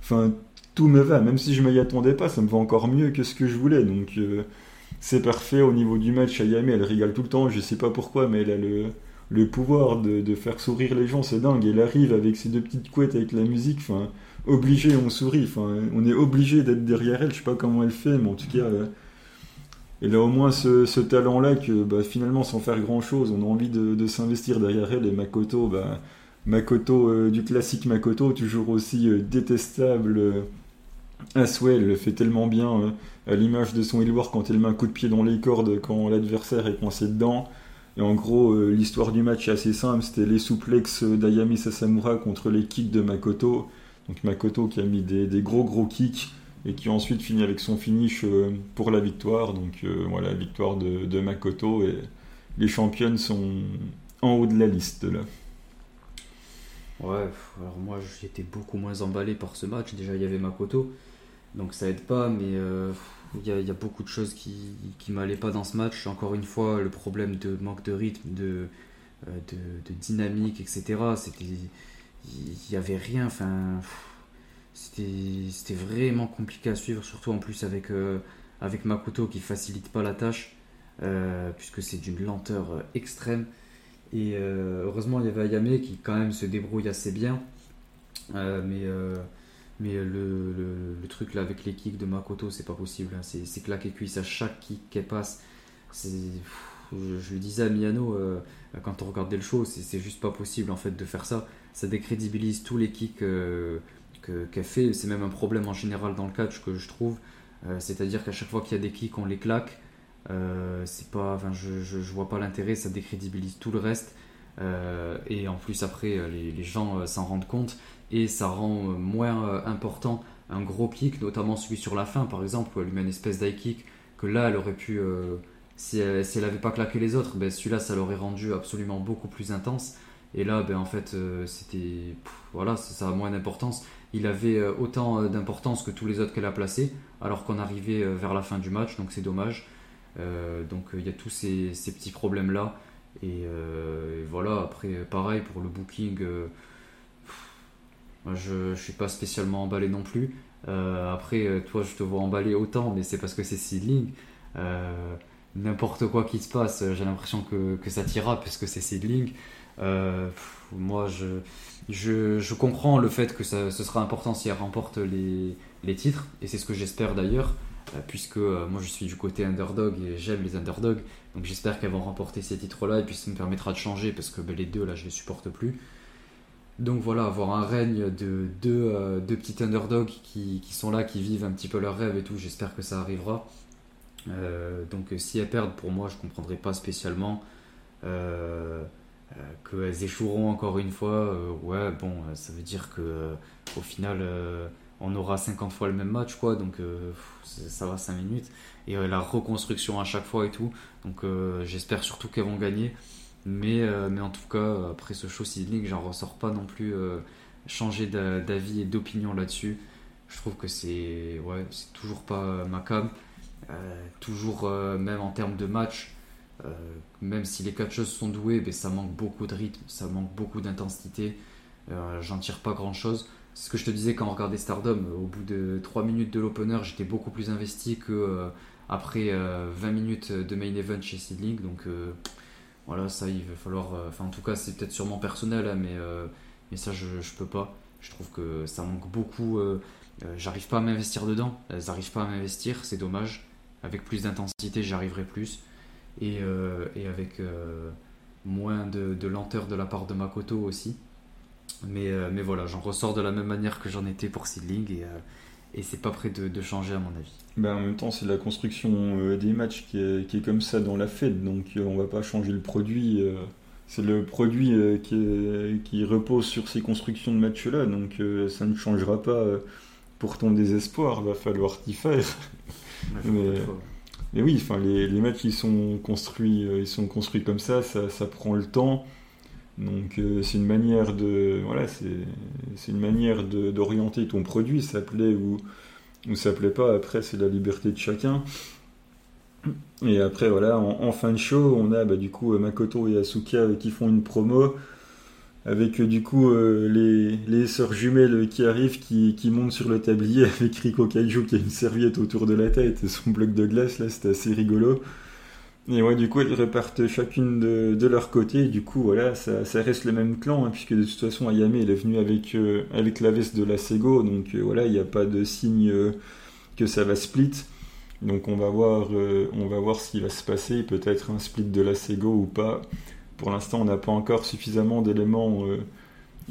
enfin, tout me va. Même si je m'y attendais pas, ça me va encore mieux que ce que je voulais. Donc, euh, c'est parfait. Au niveau du match, Ayame, elle rigole tout le temps. Je sais pas pourquoi, mais elle a le, pouvoir de, de faire sourire les gens. C'est dingue. Elle arrive avec ses deux petites couettes avec la musique. Enfin, obligé, on sourit. Enfin, on est obligé d'être derrière elle. Je sais pas comment elle fait, mais en tout cas, euh, elle a au moins ce, talent-là que bah, finalement, sans faire grand-chose, on a envie de, s'investir derrière elle. Et Makoto, bah, Makoto euh, du classique Makoto, toujours aussi euh, détestable. à souhait, elle le fait tellement bien à l'image de son War quand elle met un coup de pied dans les cordes quand l'adversaire est coincé dedans. Et en gros, l'histoire du match est assez simple, c'était les souplexes d'Ayami Sasamura contre les kicks de Makoto. Donc Makoto qui a mis des, gros gros kicks et qui ensuite finit avec son finish euh, pour la victoire. Donc euh, voilà, victoire de, Makoto et les championnes sont en haut de la liste là. Ouais, alors moi j'étais beaucoup moins emballé par ce match. Déjà il y avait Makoto, donc ça aide pas, mais euh, il y, a beaucoup de choses qui, qui m'allaient pas dans ce match. Encore une fois, le problème de manque de rythme, de, dynamique, etc. C'était il n'y avait rien. Enfin, c'était vraiment compliqué à suivre, surtout en plus avec, euh, avec Makoto qui facilite pas la tâche, euh, puisque c'est d'une lenteur euh, extrême. Et heureusement, il y avait Ayame qui quand même se débrouille assez bien. mais Mais le, le, truc là avec les kicks de Makoto, c'est pas possible. Hein. C'est claque cuisse à chaque kick qu'elle passe. Je, le disais à Miano quand on regardait le show, c'est juste pas possible en fait de faire ça. Ça décrédibilise tous les kicks euh, qu'elle fait. C'est même un problème en général dans le catch que je trouve. Euh, c'est-à-dire qu'à chaque fois qu'il y a des kicks, on les claque. c'est pas, enfin, je, je, vois pas l'intérêt, ça décrédibilise tout le reste. et en plus après, les, les gens s'en rendent compte et ça rend moins important un gros kick, notamment celui sur la fin par exemple, où elle lui met une espèce d'high kick que là elle aurait pu si elle, n'avait pas claqué les autres, ben celui-là, ça l'aurait rendu absolument beaucoup plus intense. Et là, ben, en fait, euh, c'était. Voilà, ça a moins d'importance. Il avait euh, autant euh, d'importance que tous les autres qu'elle a placés, alors qu'on arrivait vers la fin du match, donc c'est dommage. donc il y a tous ces, petits problèmes-là. Et, voilà, après, pareil pour le booking, je ne suis pas spécialement emballé non plus. après, toi, je te vois emballé autant, mais c'est parce que c'est Seedling n'importe quoi qui se passe, j'ai l'impression que, que, ça tirera puisque c'est seedling. Euh, moi, je, je, je, comprends le fait que ça, ce sera important si elle remporte les, les titres, et c'est ce que j'espère d'ailleurs, euh, puisque euh, moi je suis du côté underdog et j'aime les underdogs, donc j'espère qu'elles vont remporter ces titres-là, et puis ça me permettra de changer, parce que ben, les deux là je les supporte plus. Donc voilà, avoir un règne de deux, deux petits underdogs qui, qui, sont là, qui vivent un petit peu leur rêve et tout, j'espère que ça arrivera. Donc si elles perdent, pour moi, je comprendrai pas spécialement qu'elles échoueront encore une fois. ouais, bon, ça veut dire que au final, on aura 50 fois le même match, quoi. Donc ça va 5 minutes. Et la reconstruction à chaque fois et tout. Donc j'espère surtout qu'elles vont gagner. Mais, mais en tout cas, après ce show seedling, j'en ressors pas non plus changer d'avis et d'opinion là-dessus. Je trouve que c'est ouais, toujours pas ma cam. Euh, toujours, euh, même en termes de match, euh, même si les catcheuses sont douées, ben, ça manque beaucoup de rythme, ça manque beaucoup d'intensité. J'en tire pas grand chose. Ce que je te disais quand on regardait Stardom. Au bout de 3 minutes de l'opener, j'étais beaucoup plus investi que après 20 minutes de main event chez Seedling. Donc voilà, ça il va falloir. Enfin, en tout cas, c'est peut-être sûrement personnel, hein, mais, mais ça je, je peux pas. Je trouve que ça manque beaucoup. J'arrive pas à m'investir dedans. Elles n'arrivent pas à m'investir, c'est dommage avec plus d'intensité, j'y plus. Et, euh, et avec euh, moins de, de, lenteur de la part de Makoto aussi. Mais, euh, mais voilà, j'en ressors de la même manière que j'en étais pour Seedling et, et c'est pas prêt de, de, changer à mon avis. Ben, en même temps, c'est la construction des matchs qui est, qui est, comme ça dans la Fed, donc on va pas changer le produit. c'est le produit qui, qui, repose sur ces constructions de matchs-là, donc ça ne changera pas pour ton désespoir, va falloir t'y faire mais, oui, enfin, les, les, matchs ils sont construits, euh, sont construits comme ça, ça, prend le temps. Donc euh, c'est une manière de voilà c'est une manière d'orienter ton produit, ça plaît ou ou ça plaît pas. Après c'est la liberté de chacun. Et après voilà en, fin de show on a bah, du coup Makoto et Asuka qui font une promo avec euh, du coup euh, les, sœurs jumelles qui arrivent, qui, montent sur le tablier avec Riko Kaiju qui a une serviette autour de la tête et son bloc de glace, là c'était assez rigolo. Et ouais, du coup, elles repartent chacune de, leur côté, du coup, voilà, ça, reste le même clan, hein, puisque de toute façon, Ayame, elle est venue avec, euh, la veste de la Sego, donc voilà, il n'y a pas de signe que ça va split. Donc on va voir, on va voir ce qui va se passer, peut-être un split de la Sego ou pas pour l'instant, on n'a pas encore suffisamment d'éléments euh,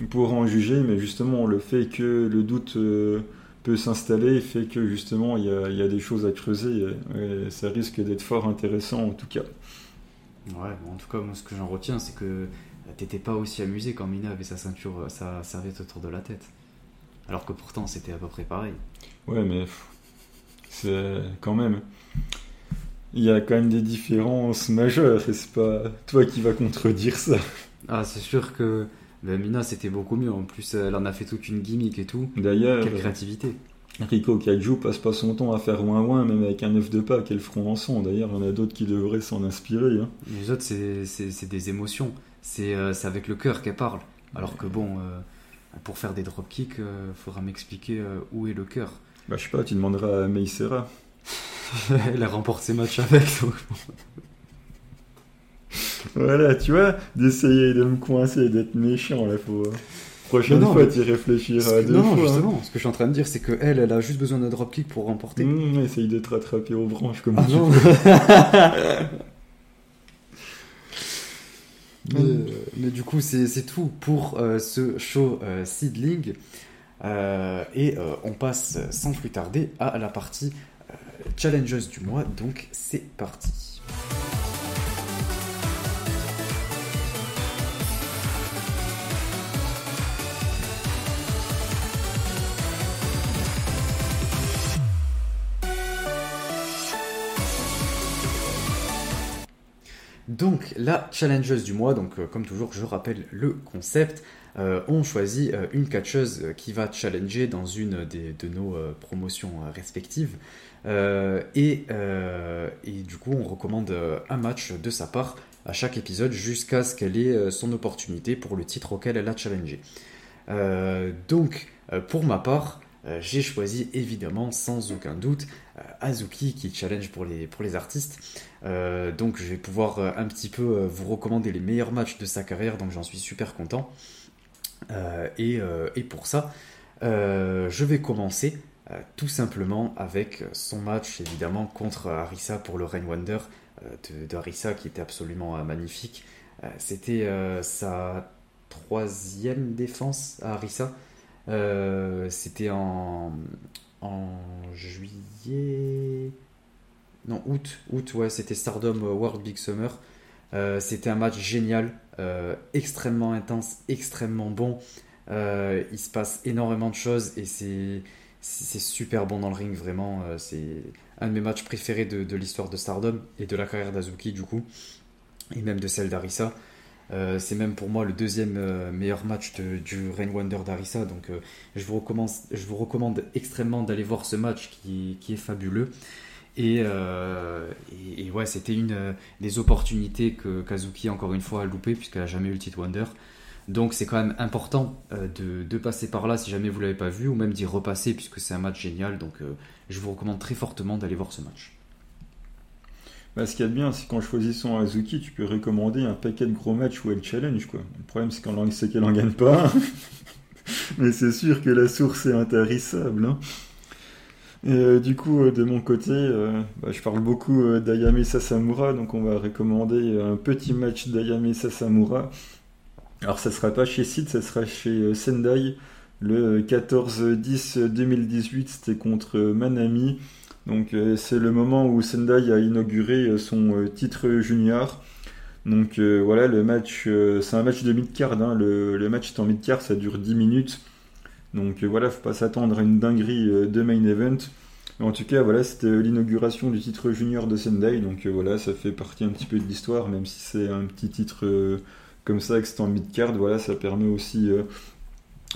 pour en juger, mais justement, le fait que le doute euh, peut s'installer fait que justement, il y, a, des choses à creuser. Et, ça risque d'être fort intéressant en tout cas. Ouais, en tout cas, moi, ce que j'en retiens, c'est que t'étais pas aussi amusé quand Mina avait sa ceinture, sa serviette autour de la tête. Alors que pourtant, c'était à peu près pareil. Ouais, mais c'est quand même il y a quand même des différences majeures, et c'est pas? Toi qui vas contredire ça. Ah, c'est sûr que ben, Mina c'était beaucoup mieux. En plus, elle en a fait toute une gimmick et tout. D'ailleurs, quelle créativité. Rico Kaiju passe pas son temps à faire ouin ouin, même avec un œuf de pas qu'elle feront ensemble. D'ailleurs, il y en a d'autres qui devraient s'en inspirer. Hein. Les autres, c'est des émotions. Euh, c'est avec le cœur qu'elle parle. Alors que bon, euh, pour faire des dropkicks, il euh, faudra m'expliquer où est le cœur. Bah, je sais pas, tu demanderas à Meisera. Elle a remporté ses matchs avec. voilà, tu vois, d'essayer de me coincer, d'être méchant, là, faut. Prochaine Non, fois, tu réfléchiras à deux non, fois. hein. justement, ce que je suis en train de dire, c'est que elle, elle a juste besoin d'un dropkick pour remporter. Mmh, essaye de te rattraper aux branches comme Ah tu non peux. mais, euh, mais du coup, c'est tout pour euh, ce show euh, Seedling. Et on passe sans plus tarder à la partie Challenges du mois. Donc, c'est parti. Donc, la challengeuse du mois, donc euh, comme toujours, je rappelle le concept. Euh, on choisit euh, une catcheuse qui va challenger dans une des- de nos promotions respectives. Euh, et, euh, et du coup, on recommande euh, un match de sa part à chaque épisode jusqu'à ce qu'elle ait son opportunité pour le titre auquel elle a challengé. Donc, pour ma part, j'ai choisi évidemment, sans aucun doute, Azuki qui challenge pour les, pour les artistes. Donc je vais pouvoir un petit peu vous recommander les meilleurs matchs de sa carrière, donc j'en suis super content. Et, pour ça, je vais commencer tout simplement avec son match évidemment contre Arisa pour le Rain Wonder euh, de, qui était absolument euh, magnifique. Euh, C'était euh, sa troisième défense à Arisa. Euh, C'était en, en juillet. Non, août, août, ouais, c'était Stardom World Big Summer. Euh, c'était un match génial, euh, extrêmement intense, extrêmement bon. Euh, il se passe énormément de choses et c'est c'est super bon dans le ring, vraiment. Euh, c'est un de mes matchs préférés de, l'histoire de Stardom et de la carrière d'Azuki, du coup, et même de celle d'Arisa. Euh, c'est même pour moi le deuxième euh, meilleur match du Rain Wonder d'Arisa. Donc je, vous recommande, extrêmement d'aller voir ce match qui, est fabuleux. Et, ouais, c'était une des opportunités que Kazuki, encore une fois, a loupé, puisqu'elle a jamais eu le titre Wonder. Donc c'est quand même important euh, de, passer par là si jamais vous l'avez pas vu, ou même d'y repasser, puisque c'est un match génial. Donc euh, je vous recommande très fortement d'aller voir ce match. Bah, ce qu'il y a de bien, c'est qu'en choisissant Azuki, tu peux recommander un paquet de gros matchs où elle challenge. Quoi. Le problème, c'est qu'en- c'est qu'elle en gagne pas. Mais c'est sûr que la source est intarissable. hein. Et euh, du coup, de mon côté, bah, je parle beaucoup d'Ayame Sasamura, donc on va recommander un petit match d'Ayame Sasamura. Alors, ça sera pas chez Sid, ça sera chez euh, Sendai. Le 14-10-2018, c'était contre euh, Manami. Donc euh, c'est le moment où Sendai a inauguré euh, son euh, titre junior. Donc euh, voilà, le match, euh, c'est un match de mid-card. hein. Le, match est en mid-card, ça dure 10 minutes. Donc euh, voilà, faut pas s'attendre à une dinguerie euh, de main event. En tout cas, voilà, c'était euh, l'inauguration du titre junior de Sendai. Donc euh, voilà, ça fait partie un petit peu de l'histoire, même si c'est un petit titre euh, comme ça, c'est en mid-card. Voilà, ça permet aussi euh,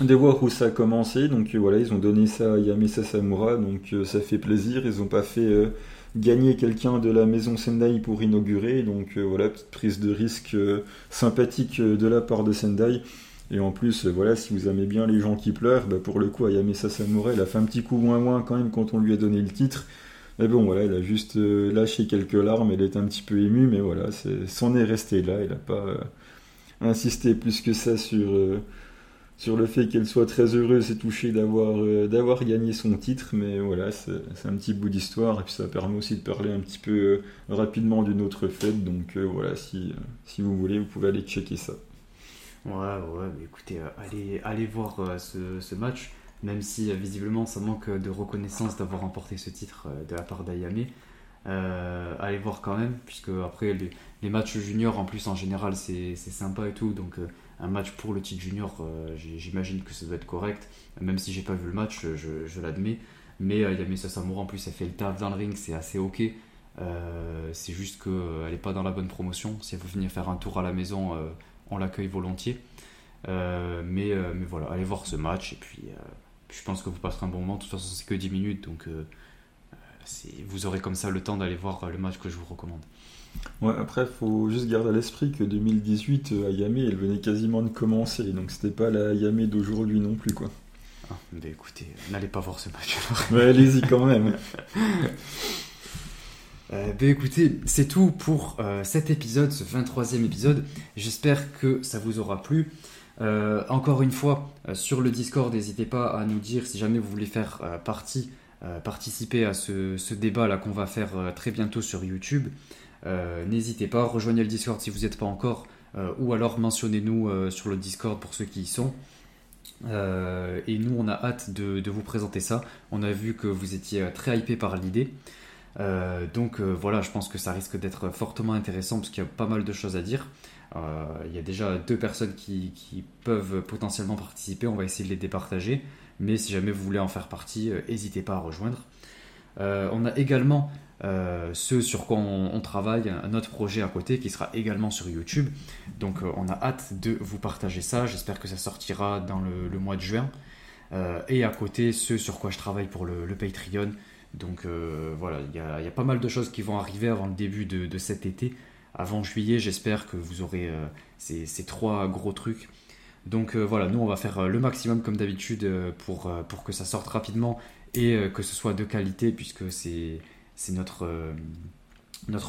de voir où ça a commencé. Donc euh, voilà, ils ont donné ça à Yame Sasamura, donc euh, ça fait plaisir. Ils n'ont pas fait gagner quelqu'un de la maison Sendai pour inaugurer. Donc voilà, petite prise de risque sympathique de la part de Sendai. Et en plus, voilà, si vous aimez bien les gens qui pleurent, bah, pour le coup, Ayame Sasamura, il a fait un petit coup moins moins quand même quand on lui a donné le titre. Mais bon, voilà, il a juste lâché quelques larmes, il était un petit peu ému, mais voilà, c'en est resté là. Il n'a pas insisté plus que ça sur, euh, sur le fait qu'elle soit très heureuse et touchée d'avoir euh, gagné son titre, mais voilà, c'est un petit bout d'histoire, et puis ça permet aussi de parler un petit peu euh, rapidement d'une autre fête, donc voilà, si, si vous voulez, vous pouvez aller checker ça. Ouais, ouais, mais écoutez, allez, allez voir ce, ce match, même si visiblement ça manque de reconnaissance d'avoir remporté ce titre de la part d'Ayame. Euh, allez voir quand même, puisque après les, matchs juniors en plus en général c'est sympa et tout, donc euh, un match pour le titre junior, euh, j'imagine que ça doit être correct, même si j'ai pas vu le match, je, l'admets. Mais euh, Ayame Sasamura en plus elle fait le taf dans le ring, c'est assez ok. C'est juste qu'elle n'est pas dans la bonne promotion. Si elle veut venir faire un tour à la maison, on l'accueille volontiers. Mais, mais voilà, allez voir ce match et puis, je pense que vous passerez un bon moment. De toute façon, c'est que 10 minutes donc vous aurez comme ça le temps d'aller voir euh, le match que je vous recommande. Ouais, après, faut juste garder à l'esprit que 2018, euh, Ayame, elle venait quasiment de commencer, donc c'était pas la Ayame d'aujourd'hui non plus, quoi. Ah, mais écoutez, euh, n'allez pas voir ce match alors. Mais allez-y quand même. Euh, ben écoutez, c'est tout pour euh, cet épisode, ce 23e épisode. J'espère que ça vous aura plu. encore une fois, sur le Discord, n'hésitez pas à nous dire si jamais vous voulez faire partie, participer à ce, débat là qu'on va faire très bientôt sur YouTube. n'hésitez pas, rejoignez le Discord si vous n'êtes pas encore, ou alors mentionnez-nous sur le Discord pour ceux qui y sont. Euh, et nous, on a hâte de, vous présenter ça. On a vu que vous étiez euh, très hypé par l'idée. Euh, donc voilà, je pense que ça risque d'être fortement intéressant parce qu'il y a pas mal de choses à dire. il y a déjà deux personnes qui, peuvent potentiellement participer. On va essayer de les départager. Mais si jamais vous voulez en faire partie, n'hésitez pas à rejoindre. on a également euh, ce sur quoi on, travaille, un autre projet à côté qui sera également sur YouTube. Donc euh, on a hâte de vous partager ça. J'espère que ça sortira dans le, mois de juin. Euh, et à côté, ce sur quoi je travaille pour le, Patreon. Donc voilà, il y, a pas mal de choses qui vont arriver avant le début de, cet été. Avant juillet, j'espère que vous aurez ces, trois gros trucs. Donc voilà, nous on va faire le maximum comme d'habitude pour, pour que ça sorte rapidement et que ce soit de qualité puisque c'est notre, euh,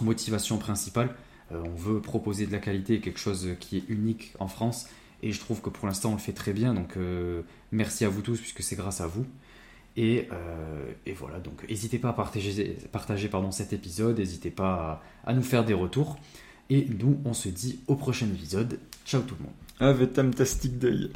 motivation principale. Euh, on veut proposer de la qualité, quelque chose qui est unique en France. Et je trouve que pour l'instant, on le fait très bien. Donc, euh, merci à vous tous, puisque c'est grâce à vous. Et, voilà, donc n'hésitez pas à partager, partager pardon, cet épisode, n'hésitez pas à, nous faire des retours. Et nous, on se dit au prochain épisode. Ciao tout le monde. Avec fantastique Day.